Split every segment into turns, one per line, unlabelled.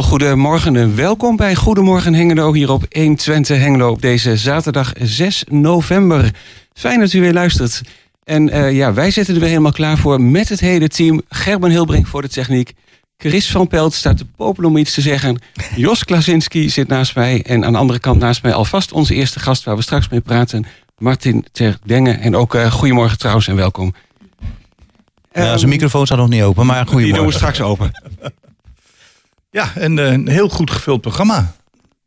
Een heel goede morgen en welkom bij Goedemorgen Hengelo hier op 120 Hengelo op deze zaterdag 6 november. Fijn dat u weer luistert. En uh, ja, wij zitten er weer helemaal klaar voor met het hele team. Gerben Hilbrink voor de techniek. Chris van Pelt staat te popelen om iets te zeggen. Jos Klasinski zit naast mij. En aan de andere kant naast mij alvast onze eerste gast waar we straks mee praten. Martin Ter Dengen. En ook uh, goedemorgen trouwens en welkom.
Ja, zijn microfoon staat nog niet open, maar goedemorgen.
Die doen we straks open.
Ja, en uh, een heel goed gevuld programma.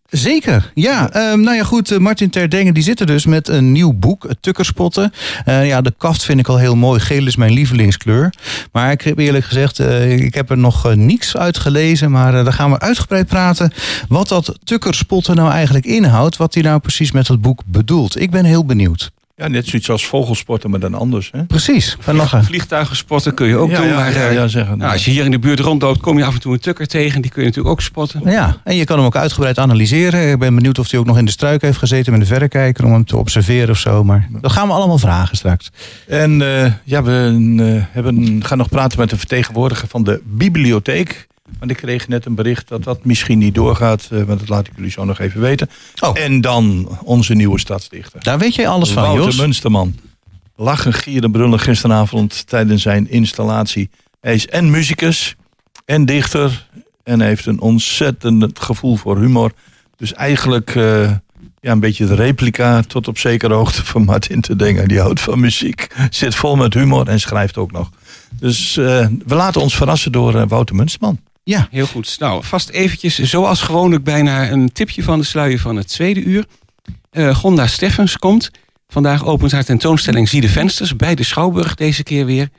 Zeker, ja. Um, nou ja, goed, uh, Martin Terdengen die zit er dus met een nieuw boek, Tukkerspotten. Uh, ja, de kaft vind ik al heel mooi. Geel is mijn lievelingskleur. Maar ik heb eerlijk gezegd, ik heb er nog niets uit gelezen. Maar daar gaan we uitgebreid praten. Wat dat Tukkerspotten nou eigenlijk inhoudt. Wat hij nou precies met het boek bedoelt. Ik ben heel benieuwd.
Ja, net zoiets als vogelsporten, maar dan anders. Hè?
Precies.
Vlieg, vliegtuigensporten kun je ook doen. maar, ja, ja, zeggen, nou, als je hier in de buurt rondloopt, kom je af en toe een tukker tegen. Die kun je natuurlijk ook spotten.
Ja, en je kan hem ook uitgebreid analyseren. Ik ben benieuwd of hij ook nog in de struik heeft gezeten met een verrekijker... om hem te observeren of zo. Maar dat gaan we allemaal vragen straks.
En uh, ja, we uh, hebben, gaan nog praten met een vertegenwoordiger van de bibliotheek. Want ik kreeg net een bericht dat dat misschien niet doorgaat. Want dat laat ik jullie zo nog even weten. Oh. En dan onze nieuwe stadsdichter.
Daar weet jij alles van,
Wouter
Jos.
Munsterman. Lachen, gieren, brullen gisteravond tijdens zijn installatie. Hij is en muzikus en dichter. En heeft een ontzettend gevoel voor humor. Dus eigenlijk uh, ja, een beetje de replica tot op zekere hoogte van Martin te denken. Die houdt van muziek, zit vol met humor en schrijft ook nog. Dus uh, we laten ons verrassen door Wouter Munsterman.
Ja, heel goed. Nou, vast eventjes, zoals gewoonlijk bijna een tipje van de sluier van het tweede uur. Uh, Gonda Steffens komt. Vandaag opent haar tentoonstelling Zie de Vensters bij de Schouwburg deze keer weer.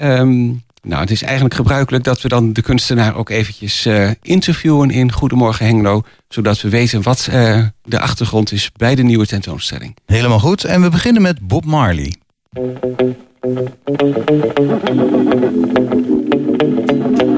Um, nou, het is eigenlijk gebruikelijk dat we dan de kunstenaar ook eventjes uh, interviewen in Goedemorgen Hengelo. Zodat we weten wat uh, de achtergrond is bij de nieuwe tentoonstelling.
Helemaal goed. En we beginnen met Bob Marley.
perfect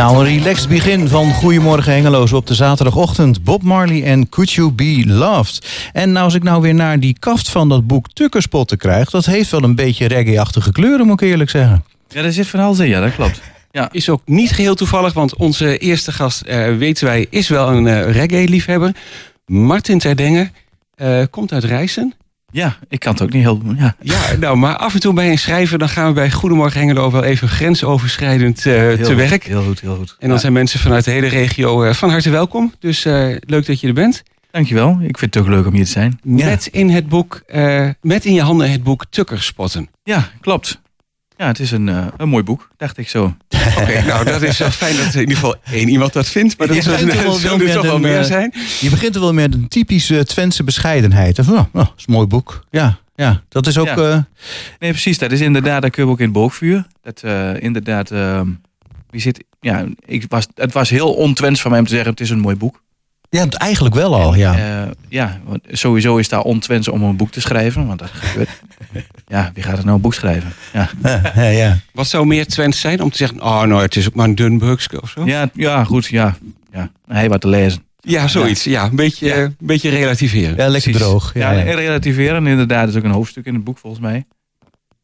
Nou, een relaxed begin van Goedemorgen Hengeloos op de zaterdagochtend. Bob Marley en Could You Be Loved. En nou, als ik nou weer naar die kaft van dat boek Tukkerspotten krijg... dat heeft wel een beetje reggae-achtige kleuren, moet ik eerlijk zeggen.
Ja, daar zit van alles in, ja, dat klopt. Ja.
Is ook niet geheel toevallig, want onze eerste gast, eh, weten wij, is wel een eh, reggae-liefhebber. Martin Terdenger eh, komt uit Rijssen.
Ja, ik kan het ook niet heel... Ja,
Ja, nou, maar af en toe bij een schrijver, dan gaan we bij Goedemorgen Hengelo wel even grensoverschrijdend eh, te
goed,
werk.
Heel goed, heel goed.
En dan
Ja,
zijn mensen vanuit de hele regio eh, van harte welkom. Dus eh, leuk dat je er bent.
Dankjewel, ik vind het ook leuk om hier te zijn.
Met in het boek, met in je handen het boek Tukkerspotten.
Ja, klopt. Ja, het is een, eh, een mooi boek, dacht ik zo.
Oké, nou dat is wel fijn dat er in ieder geval één iemand dat vindt. Maar dat zullen
bent er wel
zullen
wel
er toch wel
een,
meer
eh,
zijn.
Je begint er wel met een typische Twentse bescheidenheid. Van, oh, oh, dat is een mooi boek. Ja, ja dat is ook...
Ja.
eh,
Nee, precies, dat is inderdaad, dat kun je ook in het boogvuur. Dat eh, inderdaad, ehm, wie zit... Ja, ik was, het was heel ontwens van mij om te zeggen, het is een mooi boek.
Ja, eigenlijk wel al, ja.
Eh, ja, want sowieso is daar ontwens om een boek te schrijven, want dat gebeurt. ja, wie gaat er nou een boek schrijven? Ja,
ja, ja.
Wat zou meer Twents zijn om te zeggen, oh nou het is ook maar een dun buksje of zo? Ja,
ja, ja goed, ja. ja. Hij wat te lezen.
zoiets. Ja, een beetje,
Ja.
een beetje relativeren.
Ja, lekker
Precies.
droog. Ja,
Ja,
ja.
en relativeren, inderdaad, is ook een hoofdstuk in het boek volgens mij.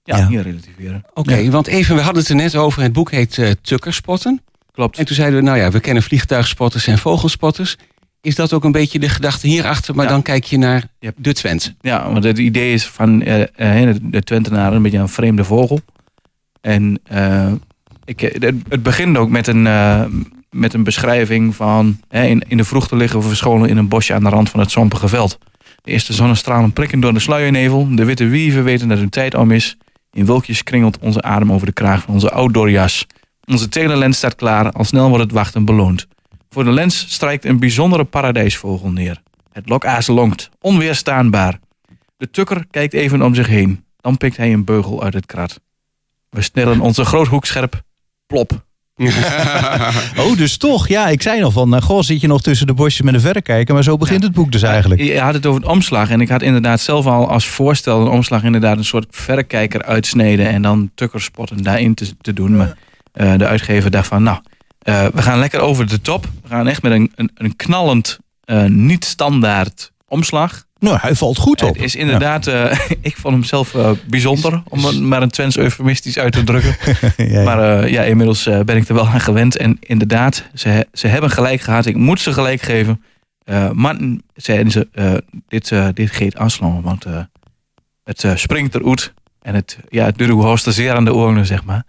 Ja,
Ja.
hier relativeren.
Oké, want even, we hadden het er net over. Het boek heet eh, Tukkerspotten.
Klopt.
En toen zeiden we, nou ja, we kennen vliegtuigspotters en vogelspotters. Is dat ook een beetje de gedachte hierachter? Maar
Ja.
dan kijk je naar de Twents.
Ja, want het idee is van eh, eh, de, Twentenaar een beetje een vreemde vogel. En eh, ik, het, begint ook met een, met een beschrijving van... In, in de vroegte liggen we verscholen in een bosje aan de rand van het zompige veld. De eerste zonnestralen prikken door de sluiernevel. De witte wieven weten dat hun tijd om is. In wolkjes kringelt onze adem over de kraag van onze outdoor jas. Onze telelens staat klaar, al snel wordt het wachten beloond. Voor de lens strijkt een bijzondere paradijsvogel neer. Het lokaas lonkt, onweerstaanbaar. De tukker kijkt even om zich heen. Dan pikt hij een beugel uit het krat. We snellen onze groothoek scherp. Plop.
Oh, dus toch. Ja, ik zei nog van, nou, goh, zit je nog tussen de bosjes met een verrekijker. Maar zo begint het boek dus eigenlijk.
Je had het over het omslag. En ik had inderdaad zelf al als voorstel een omslag inderdaad een soort verrekijker uitsneden. En dan tukkerspotten daarin te, te doen. Maar eh, de uitgever dacht van, nou, eh, we gaan lekker over de top. We gaan echt met een, een, een knallend, eh, niet standaard omslag.
Nou, hij valt goed op.
Het is inderdaad, eh, ik vond hem zelf bijzonder, om maar een Twents eufemistisch uit te drukken.
Ja, ja.
Maar ja, inmiddels ben ik er wel aan gewend. En inderdaad, ze, ze hebben gelijk gehad. Ik moet ze gelijk geven. Maar zeiden ze, dit, dit geeft afslaan, want het springt eruit. En het, ja, het doet hoe zeer aan de oren, zeg maar.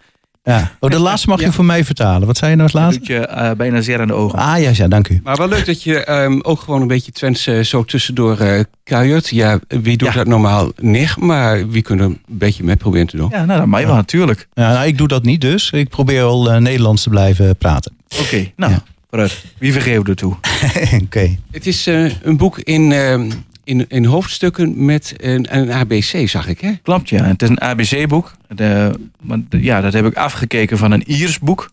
Ja. Oh, de laatste mag je voor mij vertalen. Wat zei je nou als laatste?
doet je eh, bijna zeer aan de ogen.
Ah, ja, ja, dank u.
Maar wel leuk dat je ehm, ook gewoon een beetje Twents eh, zo tussendoor eh kuiert. Ja, wie doet
Ja.
dat normaal niet? Maar wie kunnen een beetje mee proberen te doen.
Ja, nou, dat je wel natuurlijk.
Ja, nou, ik doe dat niet dus. Ik probeer wel eh, Nederlands te blijven praten.
Oké, nou,
Ja.
vooruit. Wie vergeeft er toe?
Oké.
Het is eh, een boek in, ehm, in, in hoofdstukken met een, een ABC, zag ik hè?
Klopt, ja. Het is een ABC-boek. Ja, dat heb ik afgekeken van een Iers boek.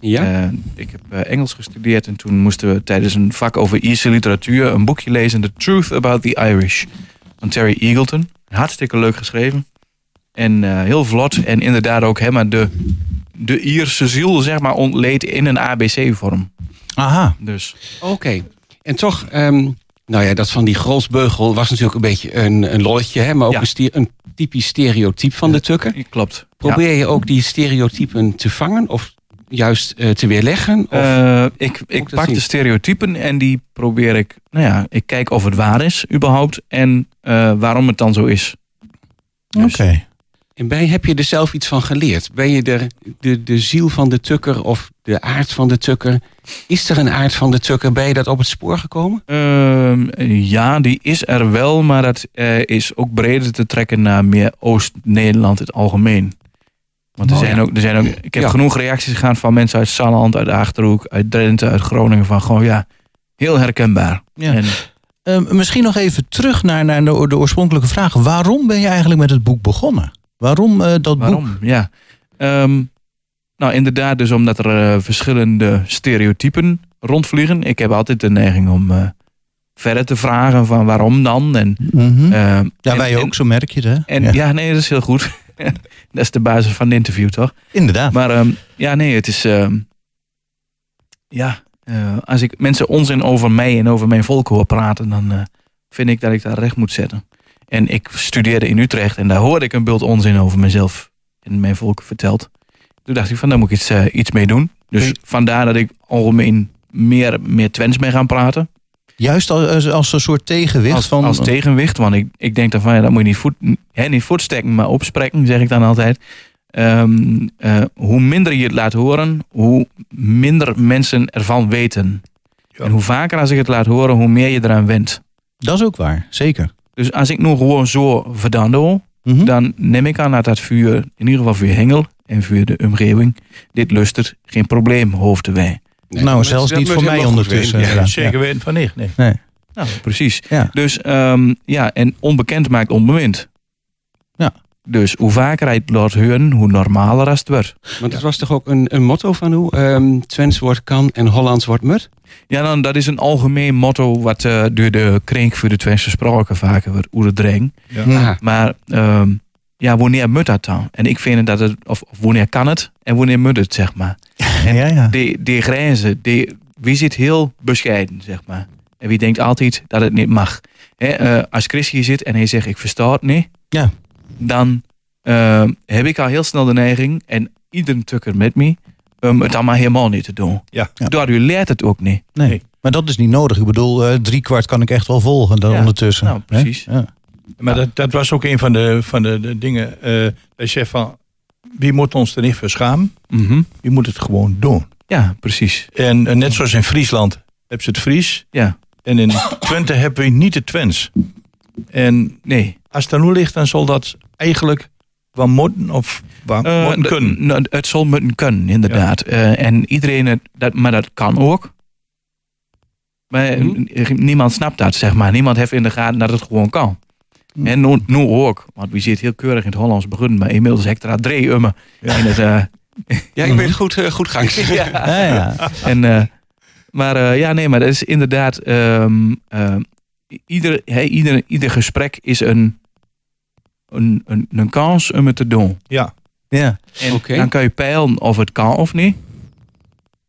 Ja.
Eh, ik heb eh, Engels gestudeerd en toen moesten we tijdens een vak over Ierse literatuur een boekje lezen, The Truth About the Irish, van Terry Eagleton. Hartstikke leuk geschreven. En eh, heel vlot en inderdaad ook helemaal de, de Ierse ziel, zeg maar, ontleed in een ABC-vorm.
Aha.
Dus
Oké. En toch, ehm, nou ja, dat van die Grolsbeugel was natuurlijk een beetje een, een lolletje, hè? maar ook
Ja.
een, stier- een typisch stereotype van de tukker.
klopt.
Probeer je ook die stereotypen te vangen of juist eh, te weerleggen? Of,
Eh, ik ik pak de stereotypen en die probeer ik, nou ja, ik kijk of het waar is überhaupt en eh, waarom het dan zo is. Dus-
Oké.
En ben, heb je er zelf iets van geleerd? Ben je er de, de ziel van de tukker of de aard van de tukker? Is er een aard van de tukker? Ben je dat op het spoor gekomen?
Ehm, ja, die is er wel, maar dat eh, is ook breder te trekken naar meer Oost-Nederland in het algemeen. Want er,
Oh,
zijn
ja.
ook, er zijn ook, ik heb
Ja.
genoeg reacties gehad van mensen uit Salland, uit Achterhoek, uit Drenthe, uit Groningen. Van gewoon ja, heel herkenbaar.
Ja.
En,
Ehm, misschien nog even terug naar, naar de, de oorspronkelijke vraag. Waarom ben je eigenlijk met het boek begonnen? Waarom eh, dat boek?
Ja. Ehm, nou, inderdaad, dus omdat er eh, verschillende stereotypen rondvliegen. Ik heb altijd de neiging om eh, verder te vragen van waarom dan. En,
ja,
en-
wij
en-
ook, zo merk je het.
En ja. nee, dat is heel goed. dat is de basis van het interview, toch?
Inderdaad.
Maar ehm, ja, nee, het is. ehm, ja, eh, als ik mensen onzin over mij en over mijn volk hoor praten, dan vind ik dat ik daar recht moet zetten. En ik studeerde in Utrecht en daar hoorde ik een bult onzin over mezelf en mijn volk verteld. Toen dacht ik van, daar moet ik iets, eh, iets mee doen. Dus vandaar dat ik algemeen meer, meer Twents mee gaan praten.
Juist als, als een soort tegenwicht
Als,
van...
als tegenwicht, want ik, ik denk dan van, ja, dat moet je niet voet, hè, niet voetstekken, maar opspreken, zeg ik dan altijd. Ehm, eh, hoe minder je het laat horen, hoe minder mensen ervan weten.
Ja.
En hoe vaker als ik het laat horen, hoe meer je eraan went.
Dat is ook waar, zeker.
Dus als ik nu gewoon zo verdando,
Mhm.
dan neem ik aan dat dat vuur, in ieder geval voor Hengel en voor de omgeving, dit lustert, geen probleem hoofden wij.
Nee,
nou, zelfs niet voor mij ondertussen.
Ja,
Ja.
zeker weten van niet. Nee.
Nou, precies.
Ja.
Dus ehm, ja, en onbekend maakt onbemind.
Ja.
Dus hoe vaker hij het laat horen, hoe normaler het wordt.
Want dat was toch ook een, een motto van hoe? Ehm Twents wordt kan en Hollands wordt mut?
Ja, dan, dat is een algemeen motto wat eh, door de kring voor de Twentse spraken vaker wordt oerdreng.
Ja.
Hm.
Ah,
Maar ehm, ja, wanneer moet dat dan? En ik vind dat het, of, of wanneer kan het en wanneer moet het, zeg maar. En
ja, ja.
die, die grenzen, die, wie zit heel bescheiden, zeg maar. En wie denkt altijd dat het niet mag. Hè, eh, als Chris hier zit en hij zegt ik versta het niet.
Ja.
Dan eh, heb ik al heel snel de neiging, en iedereen tukker met me, om het allemaal helemaal niet te doen.
Ja.
Ja.
Door u leert het ook niet.
Nee.
Nee.
Maar dat is niet nodig. Ik bedoel, eh drie kwart kan ik echt wel volgen dan
Ja,
ondertussen.
nou, precies.
Ja.
Maar dat, dat was ook een van de, van de, de dingen. eh hij zegt van, wie moet ons er niet voor schamen?
Mhm.
Wie moet het gewoon doen?
Ja, precies.
En net zoals in Friesland hebben ze het Fries.
Ja.
En in Twente hebben we niet het Twents. En
Nee.
als het nu ligt, dan zal dat eigenlijk wel moeten of
Eh,
moeten kunnen.
nou, het zal moeten kunnen, inderdaad. Eh, en iedereen, het, dat, maar dat kan ook. Maar
Mhm.
niemand snapt dat, zeg maar. Niemand heeft in de gaten dat het gewoon kan. En nu, nu ook. Want we zitten heel keurig in het Hollands begonnen. Maar inmiddels heb ik er al drie ummen.
Ja.
in het, eh,
ja, ik ben goed, eh, goed gang.
ja.
Ja, ja.
En, eh, maar eh, ja, nee, maar dat is inderdaad. ehm, ehm, ieder, hey, ieder, ieder gesprek is een, een, een, een kans om het te doen.
Ja,
ja.
En dan kan je peilen of het kan of niet.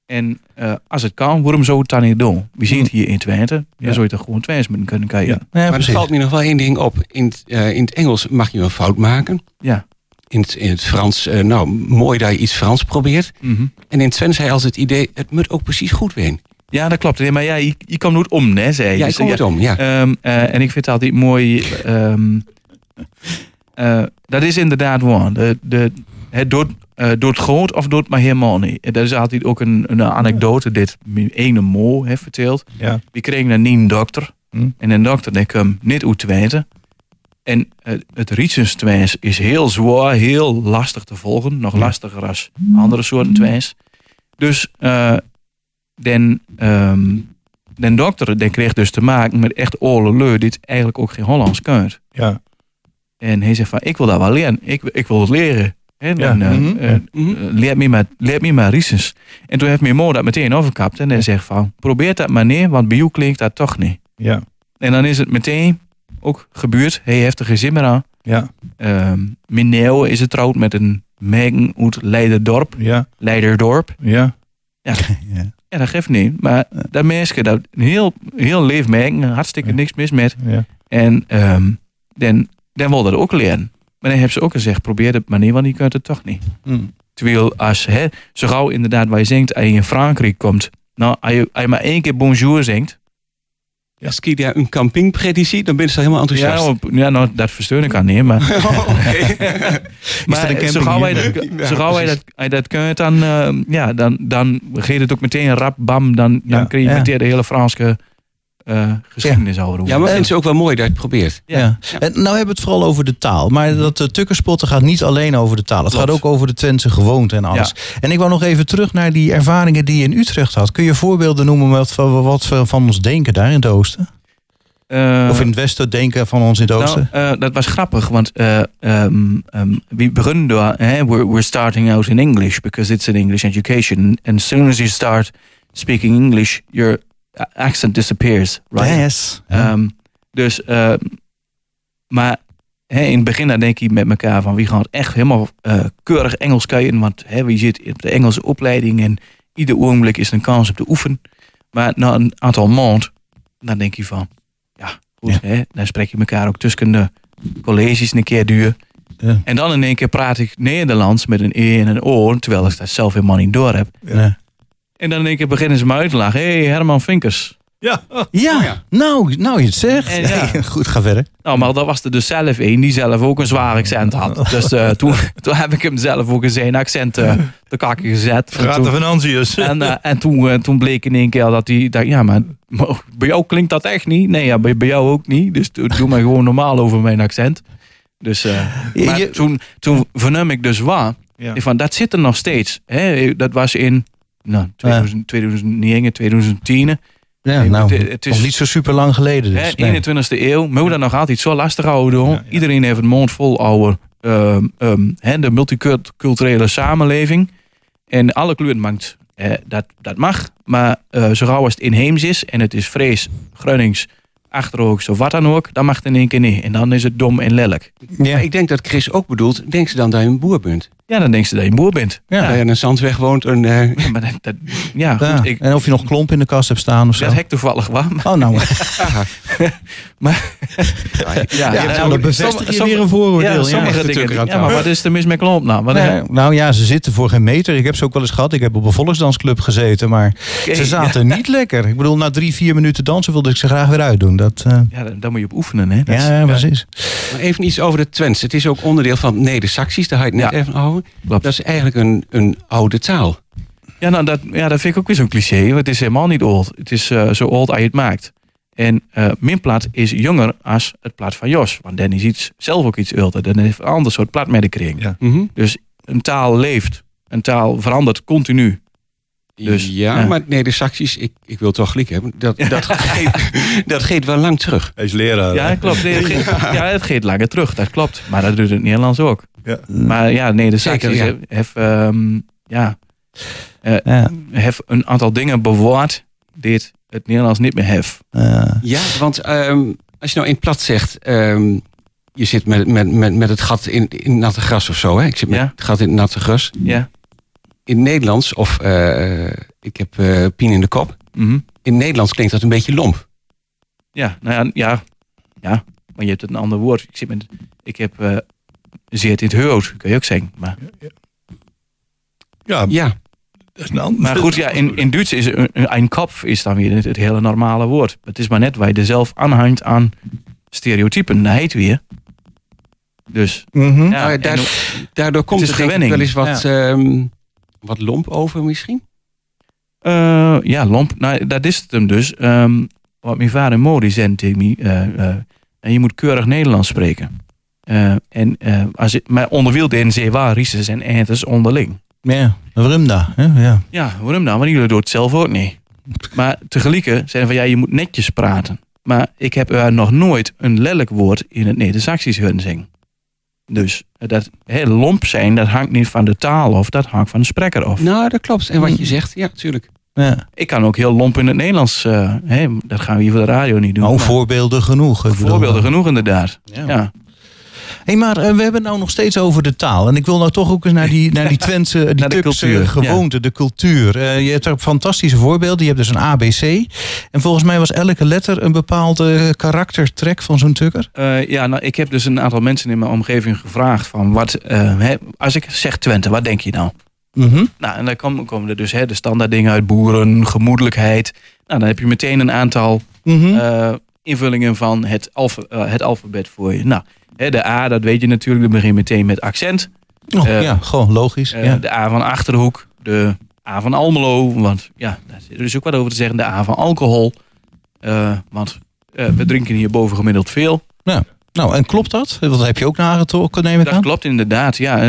En eh, als het kan, waarom zou het dan niet doen? We zien het hier in Twente. Dan
Ja.
zou je toch gewoon Twents moeten kunnen kan je.
Ja.
Ja,
maar er valt me nog wel één ding op. In het, eh, in het Engels mag je een fout maken.
Ja.
In het, in het Frans, eh, nou, mooi dat je iets Frans probeert.
Mhm.
En in het Twents zei als het idee, het moet ook precies goed ween.
Ja, dat klopt. Nee, maar ja, je, je komt nooit om, hè, zei je.
Ja, ik
Dus,
het om, ja.
Ehm, eh, en ik vind het altijd mooi. ehm, eh, dat is inderdaad waar. De, de, het doet, eh, doet groot of doet maar helemaal niet. En Dat is altijd ook een, een anekdote. Dit ene mo heeft verteld.
ja.
We kregen een nieuwe dokter.
Hm.
En een dokter die kwam niet uit Twente. En eh, het Rietsens is heel zwaar, heel lastig te volgen. Nog lastiger als andere soorten twijs. Dus eh den, den dokter die kreeg dus te maken met echt oorlog leur die het eigenlijk ook geen Hollands kunt.
ja.
En hij zegt van, ik wil dat wel leren. Ik, ik wil het leren. En,
Ja.
en, eh,
Mhm.
eh,
Mhm.
eh, leer me maar, leer me maar. En toen heeft mijn moeder dat meteen overkapt. En hij zegt van, probeer dat maar neer, want bij jou klinkt dat toch niet.
ja.
En dan is het meteen ook gebeurd. Hij heeft er geen zin meer aan.
ja.
Ehm mijn neeuw is getrouwd met een meiden uit Leiderdorp.
ja.
Leiderdorp.
ja.
Ja.
Ja, dat geeft niet. Maar dat mensen, dat heel, heel leef hartstikke
Ja.
niks mis met.
ja.
En ehm dan, dan wil dat ook leren. Maar dan hebben ze ook gezegd, probeer het maar niet, want je kunt het toch niet.
Hm.
Terwijl als, hè, zo gauw inderdaad waar je zingt, als je in Frankrijk komt. Nou, als je, als je maar één keer bonjour zingt.
Als ik daar een dan ben je helemaal
Ja,
enthousiast.
op- ja nou, dat versteun ik aan niet, maar...
Oh.
Maar zo gauw hij dat,
Ja,
zo gauw dat, dat kunt, dan, eh, ja, dan, dan geeft het ook meteen rap, bam, dan, dan
Ja.
krijg je
Ja.
meteen de hele Franse eh, geschiedenis over.
Ja, maar ik vind het ook wel mooi dat je het probeert.
Ja.
Ja. En nou hebben we het vooral over de taal. Maar dat uh, tukkerspotten gaat niet alleen over de taal. Het
Klopt.
gaat ook over de Twentse gewoonte en alles. En ik wou nog even terug naar die ervaringen die je in Utrecht had. Kun je voorbeelden noemen wat, wat we van ons denken daar in het oosten?
Eh,
Of in het westen denken van ons in het oosten?
nou, eh, dat was grappig, want eh, ehm, ehm, we beginnen door, we're, we're starting out in English because it's an English education. And as soon as you start speaking English, your accent disappears, right?
Yes.
Ehm, dus, eh, maar hè, in het begin dan denk je met elkaar van wie gaat echt helemaal eh, keurig Engels kijken, want hè, wie zit op de Engelse opleiding en ieder ogenblik is een kans op te oefenen. Maar na een aantal maanden, dan denk je van, ja, goed, Hè, dan spreek je elkaar ook tussen de colleges een keer duur.
Ja.
En dan in één keer praat ik Nederlands met een E en een O, terwijl ik dat zelf helemaal niet door heb.
Ja.
En dan in één keer beginnen ze me uit te lachen. Hé, hey, Herman Vinkers.
Ja,
Ja,
Oh ja.
Nou, nou je het zegt.
En ja.
Goed, ga verder.
Nou, maar dat was er dus zelf een die zelf ook een zwaar accent had. Dus eh, toen, toen heb ik hem zelf ook in zijn accent eh te kakken gezet. En
gaat de
toen,
financiën.
en, eh, en toen, toen bleek in één keer dat hij... Dat, ja, maar, maar bij jou klinkt dat echt niet. Nee, ja, bij, bij jou ook niet. Dus doe doe maar gewoon normaal over mijn accent. Dus, eh,
Je-
maar
je-
toen, toen vernam ik dus waar.
Ja.
Van, dat zit er nog steeds. Hè? Dat was in nou, 2000, 2009, 2010.
Ja,
Nee,
nou,
het- het is-
nog niet zo super lang geleden. Dus.
Hè,
nee.
21ste eeuw, moet dat nog altijd zo lastig houden. hoor.
Ja, ja.
Iedereen heeft het mond vol over ehm, ehm, hè, de multiculturele samenleving. En alle kleuren maakt, eh, dat, dat mag. Maar eh zo gauw als het inheems is en het is vrees, Gronings, Achterhoeks of wat dan ook, dan mag het in één keer niet. En dan is het dom en lelijk.
Ja.
Ik denk dat Chris ook bedoelt, denk ze dan dat je een boer bent?
Ja, dan denk je dat je een boer bent.
Ja.
Dat je in een zandweg woont en... eh,
Ja, maar dat, dat- ja, goed,
Ja.
ik,
En of je nog klomp in de kast hebt staan of zo.
dat heb ik toevallig wel. Maar,
Oh, nou.
ja,
Ja, nou, dat bevestig je weer een vooroordeel.
Ja,
Ja,
sommige dingen. Ja, maar wat is er mis met klomp nou? Wat
Nee, nou ja, ze zitten voor geen meter. Ik heb ze ook wel eens gehad. Ik heb op een volksdansclub gezeten, maar ze zaten niet lekker. Ik bedoel, na drie, vier minuten dansen wilde ik ze graag weer uitdoen. Dat, eh,
Ja, daar, daar moet je op oefenen, hè? Dat is-
ja, precies.
Maar even iets over de Twents. Het is ook onderdeel van Neder-Saxisch, daar had je het net
Ja.
even over.
Klopt.
Dat is eigenlijk een, een oude taal.
Ja, nou, dat, ja, dat vind ik ook weer zo'n cliché. Want het is helemaal niet old. Het is eh, zo old als je het maakt. En eh mijn plaat is jonger als het plaat van Jos. Want Danny ziet zelf ook iets ouder. Dan heeft een ander soort plaat met de kring.
Ja.
Mhm.
Dus een taal leeft. Een taal verandert continu. Dus,
ja,
ja.
maar Neder-Saxisch, ik, ik wil toch gelijk hebben. Dat, dat, geeft, dat geeft wel lang terug.
Hij is leraar.
Ja, klopt. Nee, het, geeft, ja, het geeft langer terug. Dat klopt. Maar dat doet het Nederlands ook.
Ja.
Maar ja, nee, de
Zeker,
Saxisch
ja.
heeft, ehm, ja, eh,
Ja.
een aantal dingen bewaard die het, Nederlands niet meer heeft.
Eh,
Ja, want ehm, als je nou in het plat zegt... ehm, je zit met, met, met, met het gat in, in natte gras of zo. Hè? Ik zit met
Ja.
het gat in het natte gras.
Ja.
In het Nederlands, of eh, ik heb eh pien in de kop.
Mhm.
In het Nederlands klinkt dat een beetje lomp.
Ja, nou ja, ja, ja, maar je hebt een ander woord. Ik, zit met, ik heb eh zeer in het hoofd, kun je ook zeggen. Maar,
Ja,
Ja,
dat is een ander.
maar goed, ja, in, in Duits is een, een kop is dan weer het, het hele normale woord. Het is maar net waar je er zelf aanhangt aan stereotypen. Dat heet weer. Dus ja,
ja,
hoe-
daardoor komt
is
er denk ik
gewenning.
wel eens wat, ehm, wat lomp over misschien.
eh, ja, lomp. Nou, dat is het hem dus. Ehm, wat mijn vader Mori zei tegen me. eh, eh, en je moet keurig Nederlands spreken. Eh, en eh, als maar onderwield in zeewaar, rieses en entes onderling.
Ja, waarom hè? Ja.
Ja, waarom dan? Want jullie doen het zelf ook niet. Maar tegelijk zijn van ja, je moet netjes praten. Maar ik heb er nog nooit een lelijk woord in het Neder-Saxisch horen zingen. Dus dat heel lomp zijn, dat hangt niet van de taal of dat hangt van de spreker af.
Nou, dat klopt. En wat je zegt, ja, natuurlijk.
Ja.
Ik kan ook heel lomp in het Nederlands. eh, hè, dat gaan we hier voor de radio niet doen.
Nou,
maar
voorbeelden genoeg.
Voorbeelden genoeg inderdaad.
Ja.
Ja.
Hey, maar eh, we hebben het nou nog steeds over de taal. En ik wil nou toch ook eens naar die, naar die Twentse, die
Naar de
Turkse
cultuur,
gewoonte, de cultuur. Eh, je hebt er fantastische voorbeelden. Je hebt dus een ABC. En volgens mij was elke letter een bepaalde karaktertrek van zo'n tukker.
Eh, ja, nou, ik heb dus een aantal mensen in mijn omgeving gevraagd van wat, hè, als ik zeg Twente, wat denk je nou?
Mhm.
Nou, en dan komen, komen er dus hè, de standaard dingen uit boeren, gemoedelijkheid. Nou, dan heb je meteen een aantal
Mhm.
invullingen van het, eh, het alfabet voor je. Nou, de A, dat weet je natuurlijk, dat begint meteen met accent.
Oh,
eh,
ja, gewoon logisch.
Eh,
ja.
De A van Achterhoek, de A van Almelo, want ja, daar er dus ook wat over te zeggen. De A van alcohol, eh, want we drinken hier bovengemiddeld veel.
Nou, en klopt dat? Dat heb je ook nagetrokken, neem ik
Dat
aan.
klopt inderdaad, ja.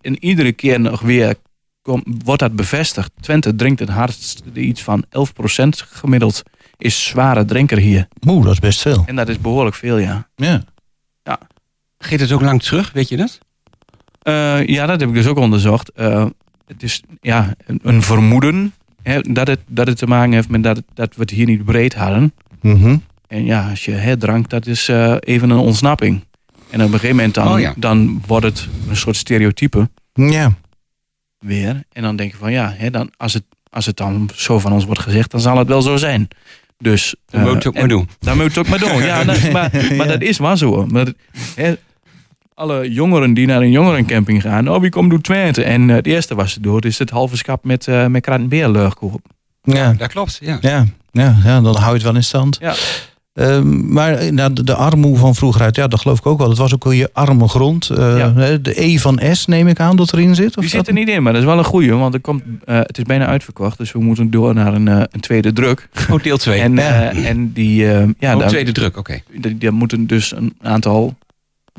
En, iedere keer nog weer kom, wordt dat bevestigd. Twente drinkt het hardst, iets van 11% gemiddeld is zware drinker hier.
Oeh, dat is best veel.
En dat is behoorlijk veel, ja.
Ja.
Geeft het ook lang terug, weet je dat?
Eh, ja, dat heb ik dus ook onderzocht. Eh, het is ja, een, een vermoeden hè, dat, het, dat het te maken heeft met dat, dat we het hier niet breed hadden.
Mhm.
En ja, als je hè, drank, dat is eh, even een ontsnapping. En op een gegeven moment dan,
Oh ja.
dan wordt het een soort stereotype
Ja.
weer. En dan denk je van ja, hè, dan, als, het, als het dan zo van ons wordt gezegd, dan zal het wel zo zijn. Dus,
Dan moet je het ook maar
en-
doen.
Dan moet je het ook maar doen. Ja, dat- maar, maar dat is wel zo. Maar, hè, alle jongeren die naar een jongerencamping gaan, oh wie komt door Twente? En eh, het eerste was ze door, is het halve schap met, eh met.
Ja,
Dat klopt, ja.
ja, ja, ja, dan hou je het wel in stand.
Ja.
Ehm, maar eh, nou, de, de armoe van vroeger uit, ja, dat geloof ik ook wel. Het was ook wel je arme grond. Eh,
Ja.
De E van S neem ik aan dat erin zit. Of
Die zit er niet in, maar dat is wel een goeie, want er komt, eh, het is bijna uitverkocht. Dus we moeten door naar een, een tweede druk.
Oh, deel 2.
En,
Ja.
en die, eh, ja,
oh,
daar,
tweede druk, oké.
die- daar moeten dus een aantal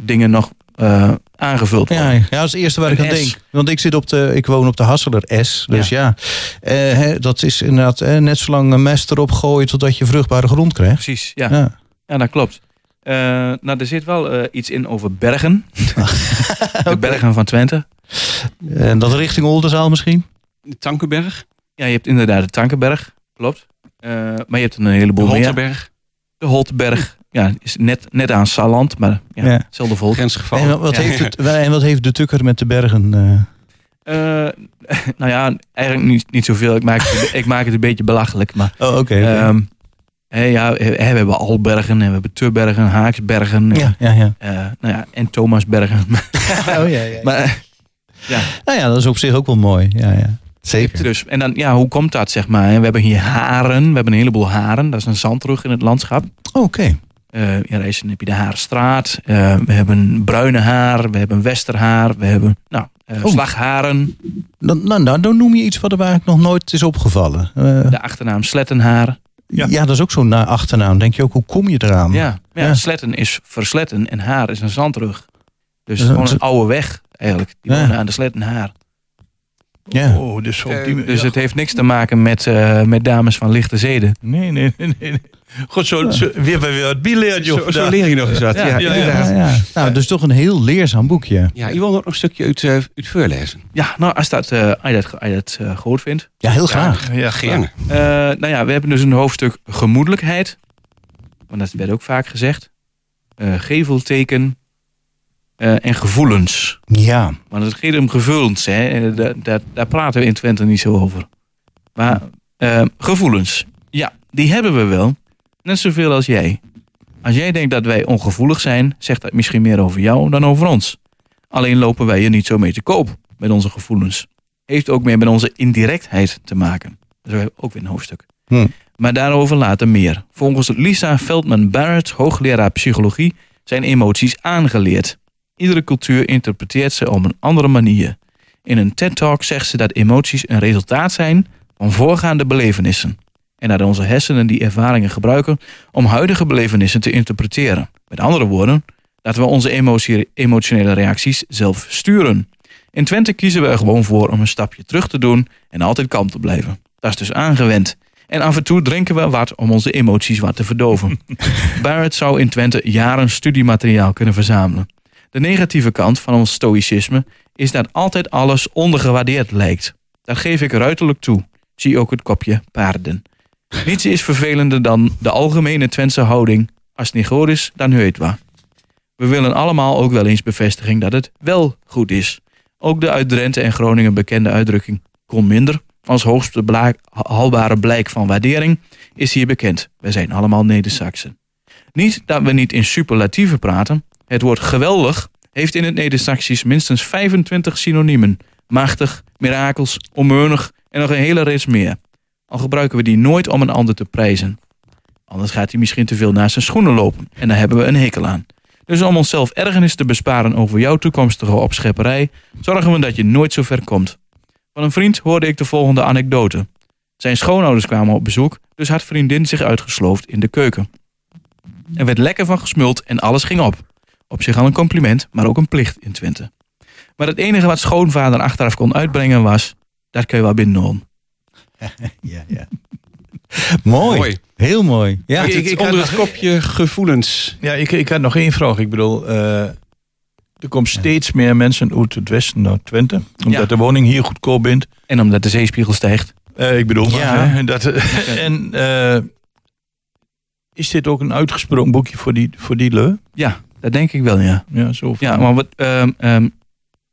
dingen nog eh, aangevuld worden.
Ja, ja, dat is het eerste waar ik aan
S.
denk. Want ik, zit op de, ik woon op de Hasseler S. Dus ja, Eh, hè, dat is inderdaad eh, net zo lang een mest erop gooien totdat je vruchtbare grond krijgt.
Precies, ja. ja.
Ja.
dat klopt. Eh, nou, er zit wel eh, iets in over bergen. De bergen van Twente.
En dat richting Oldenzaal misschien?
De Tankenberg,
Ja, je hebt inderdaad de Tankenberg, klopt. Eh, maar je hebt een
de
heleboel meer.
Holterberg,
De Holteberg, ja, is net, net aan Salland, maar ja,
Ja.
hetzelfde volk.
grensgeval.
En wat,
Ja.
heeft het, en wat heeft de tukker met de bergen? eh?
Eh, nou ja, eigenlijk niet, niet zoveel. Ik maak, het, ik maak het een beetje belachelijk. Maar
Oh, oké. oké.
ehm, hè, ja, hè, we hebben Albergen en we hebben Turbergen, Haaksbergen. en,
ja, ja, ja.
eh, nou ja, en Thomasbergen.
Oh, ja, ja.
maar, eh,
Nou ja, dat is op zich ook wel mooi. Ja, ja. Zeker.
dus, en dan, ja, hoe komt dat, zeg maar? We hebben hier haren. We hebben een heleboel haren. Dat is een zandrug in het landschap.
Oké.
Ja, daar is- dan heb je de Harenstraat. Eh, we hebben bruine haar. We hebben westerhaar. We hebben nou, eh,
Oh.
slagharen.
Dan, nou, nou, dan noem je iets wat er eigenlijk nog nooit is opgevallen. Eh,
De achternaam slettenhaar.
ja.
Ja.
dat is ook zo'n na- achternaam. Denk je ook, hoe kom je eraan?
Ja, ja,
Ja.
sletten is versletten en haar is een zandrug. Dus gewoon een oude weg eigenlijk. Die
Ja.
wonen aan de slettenhaar.
Ja.
Oh, dus op
Eh,
die
Dus
ja.
het heeft niks te maken met, eh, met dames van lichte zeden.
Nee, nee, nee. nee. God, zo, zo, weer bij weer joh.
Zo, zo leer je nog eens wat. Ja,
Ja, ja,
Ja,
inderdaad.
ja. Nou, dus toch een heel leerzaam boekje.
Ja, je wil nog een stukje uit, uh, uit voorlezen.
Ja, nou, als, dat, eh, als je dat, als je dat eh, goed vindt.
Ja, heel graag.
Ja,
Gerne.
Eh, nou ja, we hebben dus een hoofdstuk gemoedelijkheid. Want dat werd ook vaak gezegd. Eh, gevelteken eh, en gevoelens.
Ja.
Want het gaat om gevoelens, hè. Eh, Daar, daar, daar praten we in Twente niet zo over. Maar eh, gevoelens, ja, die hebben we wel. Net zoveel als jij. Als jij denkt dat wij ongevoelig zijn, zegt dat misschien meer over jou dan over ons. Alleen lopen wij er niet zo mee te koop met onze gevoelens. Heeft ook meer met onze indirectheid te maken. Dat is ook weer een hoofdstuk.
Hm.
Maar daarover later meer. Volgens Lisa Feldman Barrett, hoogleraar psychologie, zijn emoties aangeleerd. Iedere cultuur interpreteert ze op een andere manier. In een TED-talk zegt ze dat emoties een resultaat zijn van voorgaande belevenissen. En dat onze hersenen die ervaringen gebruiken om huidige belevenissen te interpreteren. Met andere woorden, dat we onze emotie- emotionele reacties zelf sturen. In Twente kiezen we er gewoon voor om een stapje terug te doen en altijd kalm te blijven. Dat is dus aangewend. En af en toe drinken we wat om onze emoties wat te verdoven. Barrett zou in Twente jaren studiemateriaal kunnen verzamelen. De negatieve kant van ons stoïcisme is dat altijd alles ondergewaardeerd lijkt. Dat geef ik ruiterlijk toe. Zie ook het kopje paarden. Niets is vervelender dan de algemene Twentse houding. Als het niet goed is, dan heet wat. We willen allemaal ook wel eens bevestiging dat het wel goed is. Ook de uit Drenthe en Groningen bekende uitdrukking kon minder als hoogste haalbare blijk van waardering is hier bekend. Wij zijn allemaal Neder-Saxen. Niet dat we niet in superlatieven praten. Het woord geweldig heeft in het Neder-Saxisch minstens 25 synoniemen. Machtig, mirakels, onmeunig en nog een hele reeks meer. Al gebruiken we die nooit om een ander te prijzen. Anders gaat hij misschien te veel naar zijn schoenen lopen en daar hebben we een hekel aan. Dus om onszelf ergernis te besparen over jouw toekomstige opschepperij, zorgen we dat je nooit zo ver komt. Van een vriend hoorde ik de volgende anekdote. Zijn schoonouders kwamen op bezoek, dus had vriendin zich uitgesloofd in de keuken. Er werd lekker van gesmuld en alles ging op. Op zich al een compliment, maar ook een plicht in Twente. Maar het enige wat schoonvader achteraf kon uitbrengen was... dat kun je wel binnenholen.
Ja, ja. mooi.
Mooi.
Heel mooi. Ja.
Ik-
ik,
ik
onder
had
het kopje gevoelens.
Ja, ik, ik had nog één vraag. Ik bedoel, eh, er komen steeds meer mensen uit het westen naar Twente. Omdat
Ja.
de woning hier goedkoop is.
En omdat de zeespiegel stijgt.
Eh, ik bedoel,
Ja.
maar, hè, dat, en eh, is dit ook een uitgesproken boekje voor die, voor die leu?
Ja, dat denk ik wel, ja.
Ja, zo
Ja, maar wat, ehm, ehm,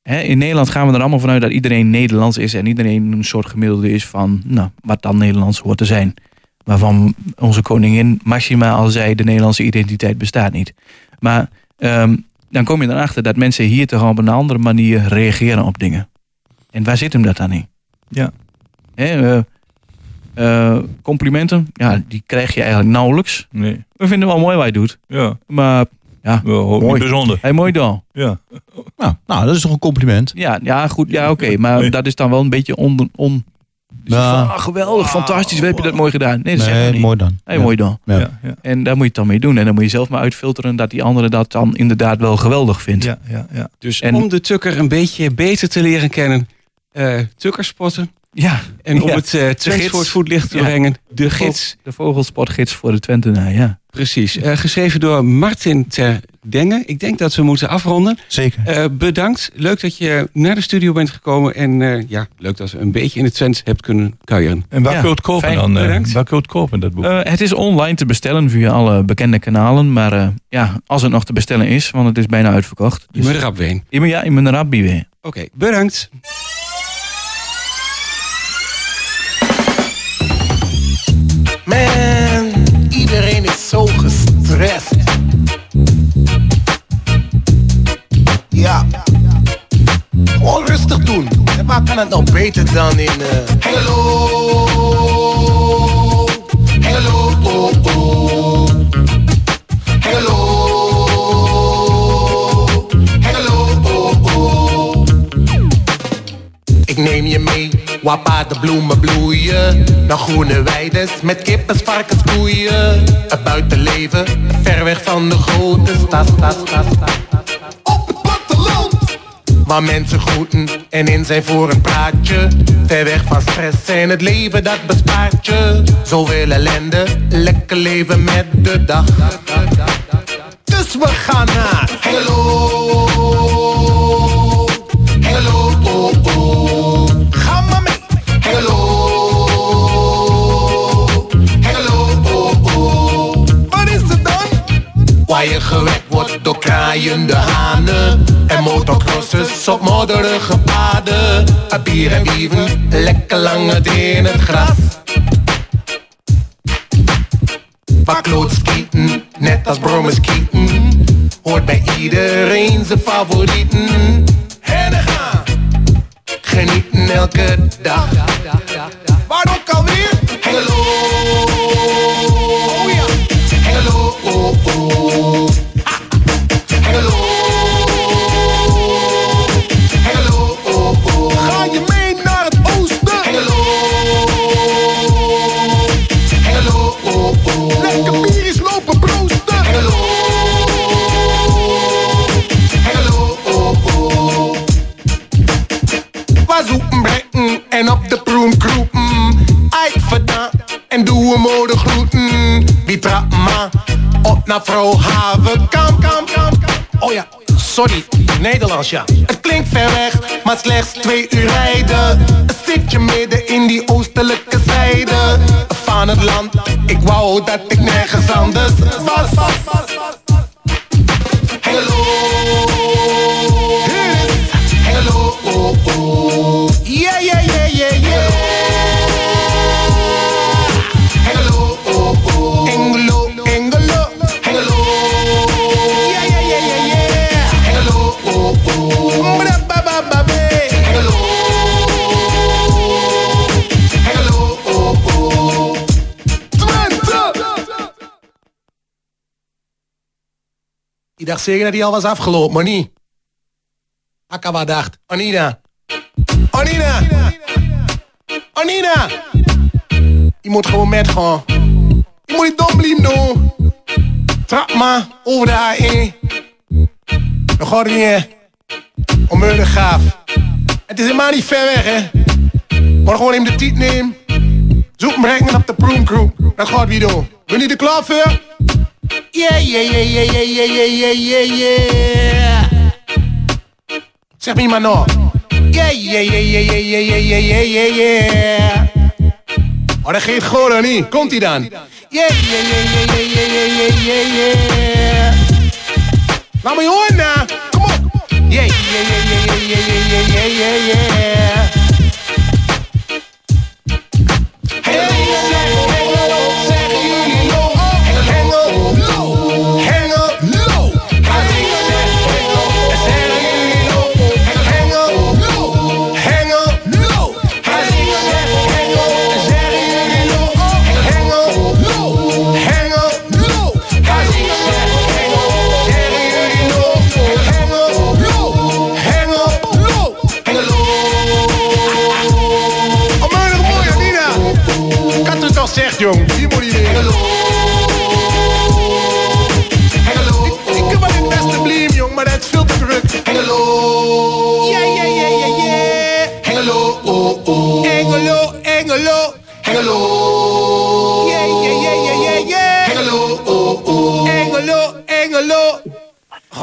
hè, in Nederland gaan we er allemaal vanuit dat iedereen Nederlands is en iedereen een soort gemiddelde is van nou, wat dan Nederlands hoort te zijn. Waarvan onze koningin Maxima al zei, de Nederlandse identiteit bestaat niet. Maar ehm, dan kom je erachter dat mensen hier toch op een andere manier reageren op dingen. En waar zit hem dat dan in?
Ja.
Hè, eh, eh, complimenten, ja, die krijg je eigenlijk nauwelijks.
Nee.
We vinden wel mooi wat hij doet.
Ja.
Maar
Wel,
Mooi.
Mooi. Bijzonder.
hij mooi dan.
Ja.
Nou, nou, dat is toch een compliment.
Ja, ja goed. Ja, oké. maar
Nee.
dat is dan wel een beetje on... on dus
Ja.
van, ah, geweldig, fantastisch. Wat heb je dat mooi gedaan? Nee, dat we
Nee,
niet.
mooi dan.
Hey,
Ja.
mooi dan.
Ja.
Ja. Ja.
En daar moet je het dan mee doen. En dan moet je zelf maar uitfilteren dat die andere dat dan inderdaad wel geweldig vindt.
Ja. Ja. Ja.
Dus
En-
om de tukker een beetje beter te leren kennen, eh tukkerspotten.
Ja.
En om
Ja.
het uh, Twents
gids.
voor het voetlicht te
Ja.
brengen, de gids.
De vogelsportgids voor de Twentenaar, ja.
Precies. Eh, geschreven door Martin Ter Denge. Ik denk dat we moeten afronden.
Zeker.
Eh, bedankt. Leuk dat je naar de studio bent gekomen. En eh, ja, leuk dat we een beetje in het Twents hebt kunnen kuieren.
En waar
Ja,
kun je het kopen
fijn,
dan? eh,
bedankt.
waar kun je het kopen, dat boek?
Eh, het is online te bestellen via alle bekende kanalen. Maar eh, ja, als het nog te bestellen is, want het is bijna uitverkocht.
Je
Dus, in mijn- ja, in mijn rabbi weer.
Oké, bedankt.
Man, zo gestrest. Ja. Gewoon rustig doen. En waar kan het nou beter dan in eh Hengelo? Hengelo, oh oh. Hengelo. Hengelo, oh oh. Ik neem je mee, waar paardenbloemen bloeien. Naar groene weides met kippen, varkens, koeien. Het buitenleven, ver weg van de grote stad. Op het platteland! Waar mensen groeten en in zijn voor een praatje. Ver weg van stress en het leven dat bespaart je. Zoveel ellende, lekker leven met de dag. Dus we gaan naar. Hengelo, door kraaiende hanen. En motocrossers op modderige paden. Bier en wieven, lekker lang het in het gras. Bakloodskieten, net als brommerskieten. Hoort bij iedereen zijn favorieten. En gaan, genieten elke dag. Waar ook alweer? Hengelo. Vrouw haven. Kam, kam, kam. Oh ja, sorry, Nederlands ja. Het klinkt ver weg, maar slechts twee uur rijden. Zit je midden in die oostelijke zijde van het land. Ik wou dat ik nergens anders was. Zeker dat hij al was afgelopen, maar niet. Akaba dacht, Anina. Anina! Anina! Je moet gewoon met gaan. Je moet niet dom blijven doen. Trap maar over de A1. Dan gaat het niet. Onmiddellijk gaaf. Het is helemaal niet ver weg, hè. Maar gewoon even de tijd nemen. Zoek hem brengen op de proomcrew. Dat gaat wie doen. Ben je er klaar voor? Yeah, yeah, yeah, yeah, yeah, yeah, yeah, yeah, yeah, yeah. Maar nog. Yeah, yeah, yeah, yeah, yeah, yeah, yeah, yeah, yeah, yeah. Oh, geeft gewoon dan niet. Komt ie dan? Yeah, yeah, yeah, yeah, yeah, yeah, yeah, yeah, yeah. Laat me horen nou. Kom op. Yeah, yeah, yeah, yeah, yeah, yeah, yeah, yeah, yeah, yeah.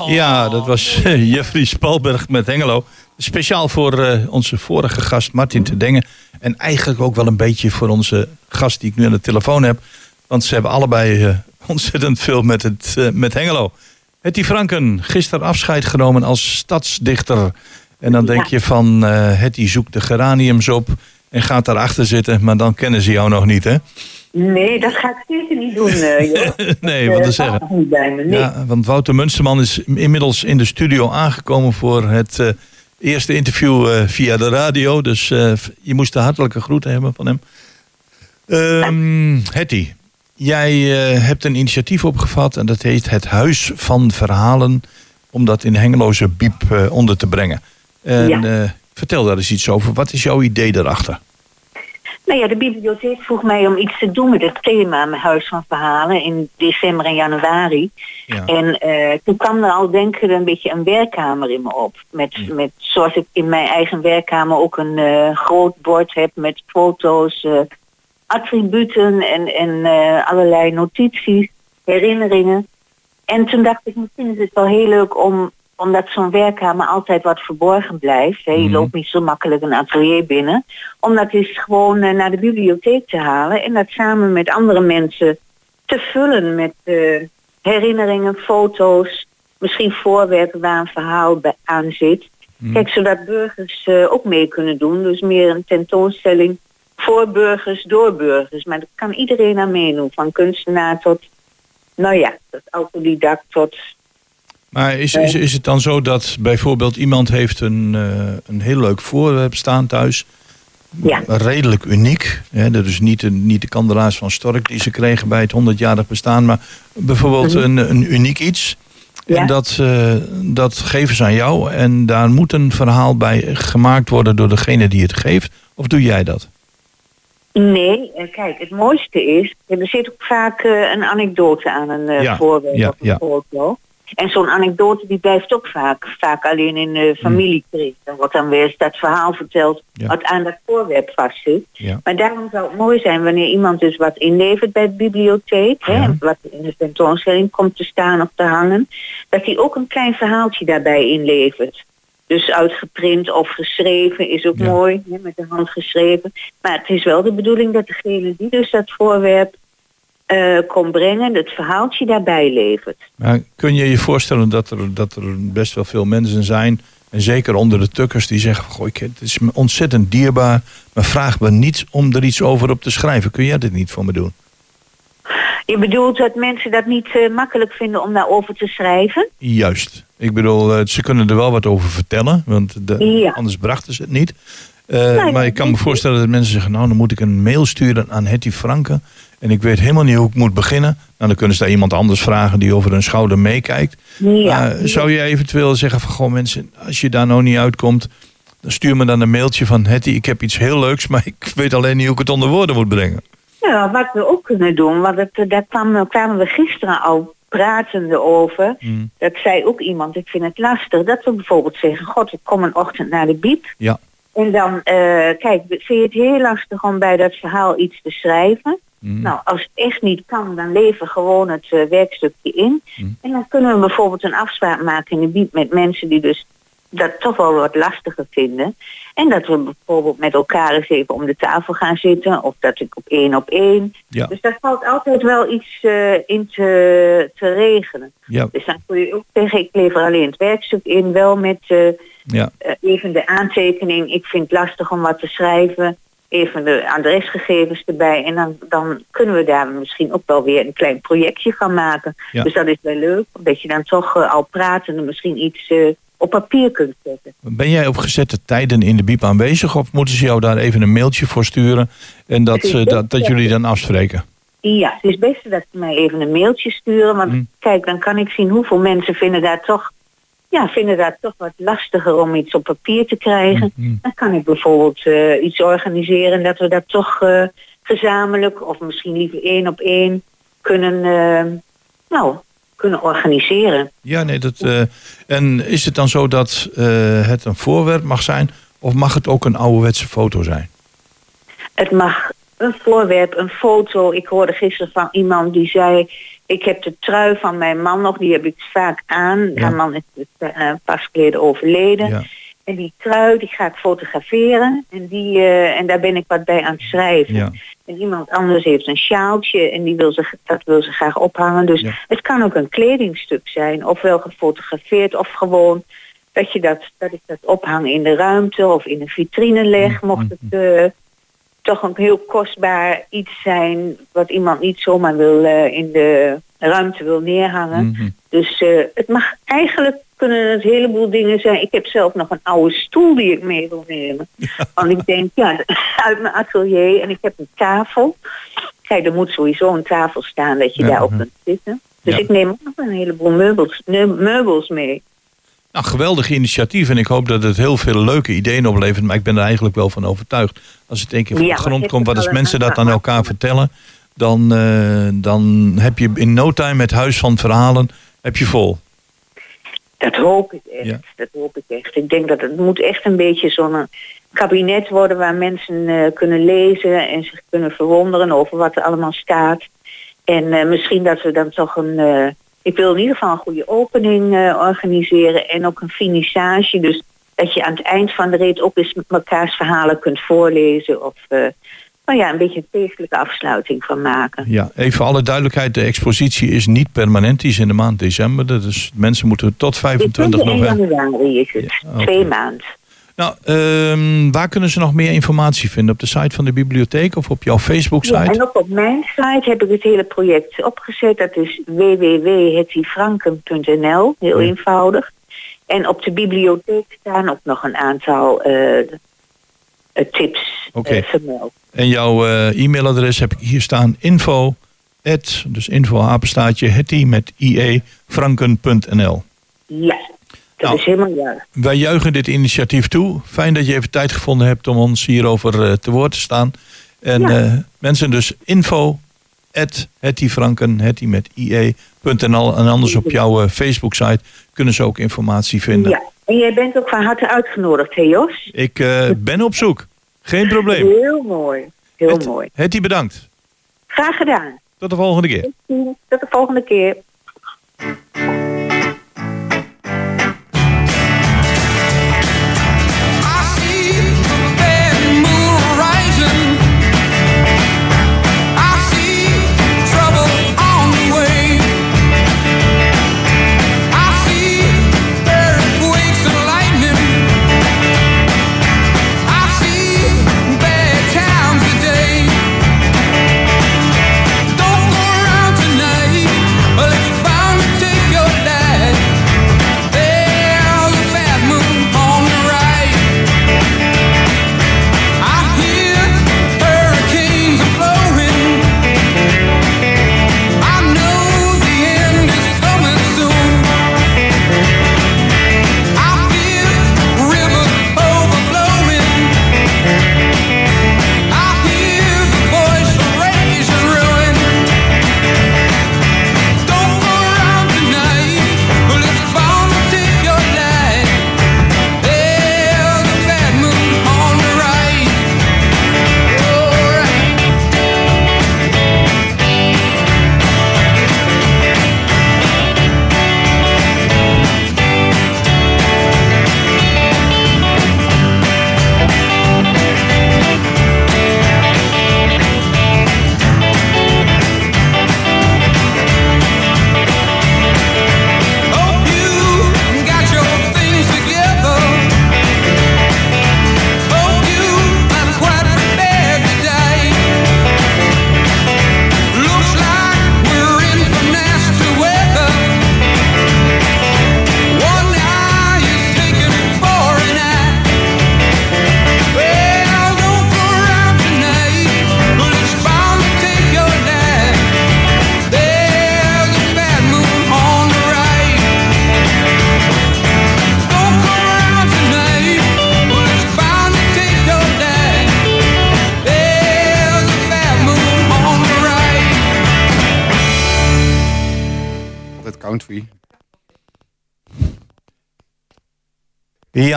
Ja,
dat was Jeffrey Spalberg met Hengelo. Speciaal voor eh, onze vorige gast Martin te Dengen. En eigenlijk ook wel een beetje voor onze gast die ik nu aan de telefoon heb. Want ze hebben allebei eh, ontzettend veel met, het, eh, met Hengelo. Hetty Franken, gisteren afscheid genomen als stadsdichter. En dan denk je van Hetty zoekt de geraniums op en gaat daarachter zitten. Maar dan kennen ze jou nog niet, hè?
Nee, dat ga ik zeker niet doen, joh.
nee, wat te
Eh,
zeggen.
past niet bij me, nee.
Ja, want Wouter Munsterman is inmiddels in de studio aangekomen voor het eh, eerste interview via de radio. Dus je moest de hartelijke groeten hebben van hem. Hetty, jij hebt een initiatief opgevat en dat heet Het Huis van Verhalen. Om dat in Hengeloze Biep onder te brengen. En
Ja.
Vertel daar eens iets over. Wat is jouw idee daarachter?
Nou ja, de bibliotheek vroeg mij om iets te doen met het thema mijn Huis van Verhalen in december en januari.
Ja.
En eh, toen kwam er al denk ik een beetje een werkkamer in me op. Met, met, zoals ik in mijn eigen werkkamer ook een eh, groot bord heb met foto's, eh, attributen en, en allerlei notities, herinneringen. En toen dacht ik, misschien is het wel heel leuk om, omdat zo'n werkkamer altijd wat verborgen blijft. Hè, je
Mhm.
loopt niet zo makkelijk een atelier binnen. Om dat eens gewoon eh, naar de bibliotheek te halen en dat samen met andere mensen te vullen met eh, herinneringen, foto's, misschien voorwerpen waar een verhaal aan zit. Kijk, zodat burgers eh, ook mee kunnen doen. Dus meer een tentoonstelling voor burgers, door burgers. Maar dat kan iedereen aan meedoen. Van kunstenaar tot, nou ja, tot autodidact tot...
Maar is, is, is het dan zo dat bijvoorbeeld iemand heeft een, eh, een heel leuk voorwerp staan thuis?
Ja.
Redelijk uniek. Hè? Dat is niet de, niet de kandelaars van Stork die ze kregen bij het 100-jarig bestaan. Maar bijvoorbeeld een, een uniek iets.
Ja.
En dat, eh, dat geven ze aan jou. En daar moet een verhaal bij gemaakt worden door degene die het geeft. Of doe jij dat?
Nee, eh, kijk, het mooiste is, er zit ook vaak een anekdote aan een
Ja,
voorwerp of een foto. En zo'n anekdote die blijft ook vaak, vaak alleen in de familiekring. Dan wordt dan weer eens dat verhaal verteld
Ja.
wat aan dat voorwerp vastzit.
Ja.
Maar daarom zou het mooi zijn wanneer iemand dus wat inlevert bij de bibliotheek, hè, wat in de tentoonstelling komt te staan of te hangen, dat hij ook een klein verhaaltje daarbij inlevert. Dus uitgeprint of geschreven is ook mooi, hè, met de hand geschreven. Maar het is wel de bedoeling dat degene die dus dat voorwerp eh kon brengen, het verhaaltje daarbij levert.
Maar kun je je voorstellen dat er, dat er best wel veel mensen zijn... en zeker onder de tukkers die zeggen... Goh, ik, het is me ontzettend dierbaar... maar vraag me niet om er iets over op te schrijven. Kun jij dit niet voor me doen?
Je bedoelt dat mensen dat niet eh, makkelijk vinden om daarover te schrijven?
Juist. Ik bedoel, eh, ze kunnen er wel wat over vertellen... want de-
Ja.
anders brachten ze het niet. Maar ik kan me voorstellen dat mensen zeggen... nou, dan moet ik een mail sturen aan Hetty Franke... en ik weet helemaal niet hoe ik moet beginnen. Nou, dan kunnen ze daar iemand anders vragen... die over hun schouder meekijkt.
Ja.
Maar zou je eventueel zeggen van goh mensen, als je daar nou niet uitkomt, dan stuur me dan een mailtje van Hetty, ik heb iets heel leuks, maar ik weet alleen niet hoe ik het onder woorden moet brengen.
Ja, wat we ook kunnen doen, want het, eh, daar kwam, kwamen we gisteren al pratende over.
Mm.
Dat zei ook iemand, ik vind het lastig. Dat we bijvoorbeeld zeggen, god, ik kom een ochtend naar de biep.
Ja.
En dan, eh, kijk, vind je het heel lastig om bij dat verhaal iets te schrijven?
Mm.
Nou, als het echt niet kan, dan lever gewoon het eh, werkstukje in.
Mm.
En dan kunnen we bijvoorbeeld een afspraak maken in de biep met mensen die dus dat toch wel wat lastiger vinden. En dat we bijvoorbeeld met elkaar eens even om de tafel gaan zitten. Of dat ik op één op één.
Ja.
Dus daar valt altijd wel iets eh, in te, te regelen.
Ja,
Dus dan kun je ook zeggen, ik lever alleen het werkstuk in. Wel met
ja,
eh, even de aantekening. Ik vind het lastig om wat te schrijven. Even de adresgegevens erbij. En dan, dan kunnen we daar misschien ook wel weer een klein projectje van maken.
Ja.
Dus dat is wel leuk. Dat je dan toch eh, al pratende misschien iets eh, op papier kunt zetten.
Ben jij op gezette tijden in de biep aanwezig of moeten ze jou daar even een mailtje voor sturen en dat, eh, dat, dat jullie dan afspreken?
Ja, het is het beste dat ze mij even een mailtje sturen. Want
Hm.
kijk, dan kan ik zien hoeveel mensen vinden daar toch... Ja, vinden daar toch wat lastiger om iets op papier te krijgen.
Hm, hm.
Dan kan ik bijvoorbeeld eh, iets organiseren dat we dat toch eh, gezamenlijk of misschien liever één op één kunnen, eh, nou, kunnen organiseren.
Ja, nee, dat. en is het dan zo dat het een voorwerp mag zijn of mag het ook een ouderwetse foto zijn?
Het mag een voorwerp, een foto. Ik hoorde gisteren van iemand die zei... ik heb de trui van mijn man nog, die heb ik vaak aan.
Ja.
Mijn man is dus, eh, pas geleden overleden.
Ja,
En die trui, die ga ik fotograferen. En, die, eh, en daar ben ik wat bij aan het schrijven.
ja,
En iemand anders heeft een sjaaltje en die wil ze, dat wil ze graag ophangen. Dus het kan ook een kledingstuk zijn, ofwel gefotografeerd of gewoon dat, je dat, dat ik dat ophang in de ruimte of in een vitrine leg.
Mm,
Mocht
mm,
het eh, toch een heel kostbaar iets zijn wat iemand niet zomaar wil eh, in de ruimte wil neerhangen.
mhm.
Dus eh, het mag eigenlijk kunnen het een heleboel dingen zijn. Ik heb zelf nog een oude stoel die ik mee wil nemen. Want ik denk, ja, uit mijn atelier en ik heb een tafel. Kijk, er moet sowieso een tafel staan dat je
Ja,
daarop kunt zitten. Dus
Ja.
ik neem ook nog een heleboel meubels, meubels mee.
Nou, geweldig initiatief en ik hoop dat het heel veel leuke ideeën oplevert, maar ik ben er eigenlijk wel van overtuigd. Als het één keer van de grond komt, wat als mensen dat aan elkaar vertellen, dan, eh, dan heb je in no time het huis van verhalen heb je vol.
Dat hoop ik echt.
Ja.
Dat hoop ik echt. Ik denk dat het moet echt een beetje zo'n eh, kabinet worden waar mensen eh, kunnen lezen en zich kunnen verwonderen over wat er allemaal staat. En misschien dat we dan toch een. Ik wil in ieder geval een goede opening eh, organiseren en ook een finissage. Dus dat je aan het eind van de rit ook eens mekaars verhalen kunt voorlezen of. eh, nou ja, een beetje een feestelijke afsluiting van maken.
Ja, even voor alle duidelijkheid, de expositie is niet permanent, die is in de maand december. Dus mensen moeten tot 25
In
november.
januari is het.
Ja.
Twee maanden.
Nou, ehm, waar kunnen ze nog meer informatie vinden? Op de site van de bibliotheek of op jouw Facebook-site?
Ja, en ook op mijn site heb ik het hele project opgezet. Dat is www.hettyfranken.nl, heel eenvoudig. En op de bibliotheek staan ook nog een aantal eh, eh, tips
Oké.
eh, vermeld.
En jouw e-mailadres heb ik hier staan. Info, at, dus info apenstaatje, hetty met ie, franken.nl.
Ja, dat
Nou.
is helemaal juist.
Wij juichen dit initiatief toe. Fijn dat je even tijd gevonden hebt om ons hierover eh, te woord te staan. En
Ja.
eh, mensen dus info, at met ie.nl. En anders op jouw eh, Facebook-site kunnen ze ook informatie vinden.
Ja, en jij bent ook van harte uitgenodigd, hè Jos?
Ik ben op zoek. Geen probleem.
Heel mooi, heel
Het-
mooi.
Hetty, bedankt.
Graag gedaan.
Tot de volgende keer.
Tot de volgende keer.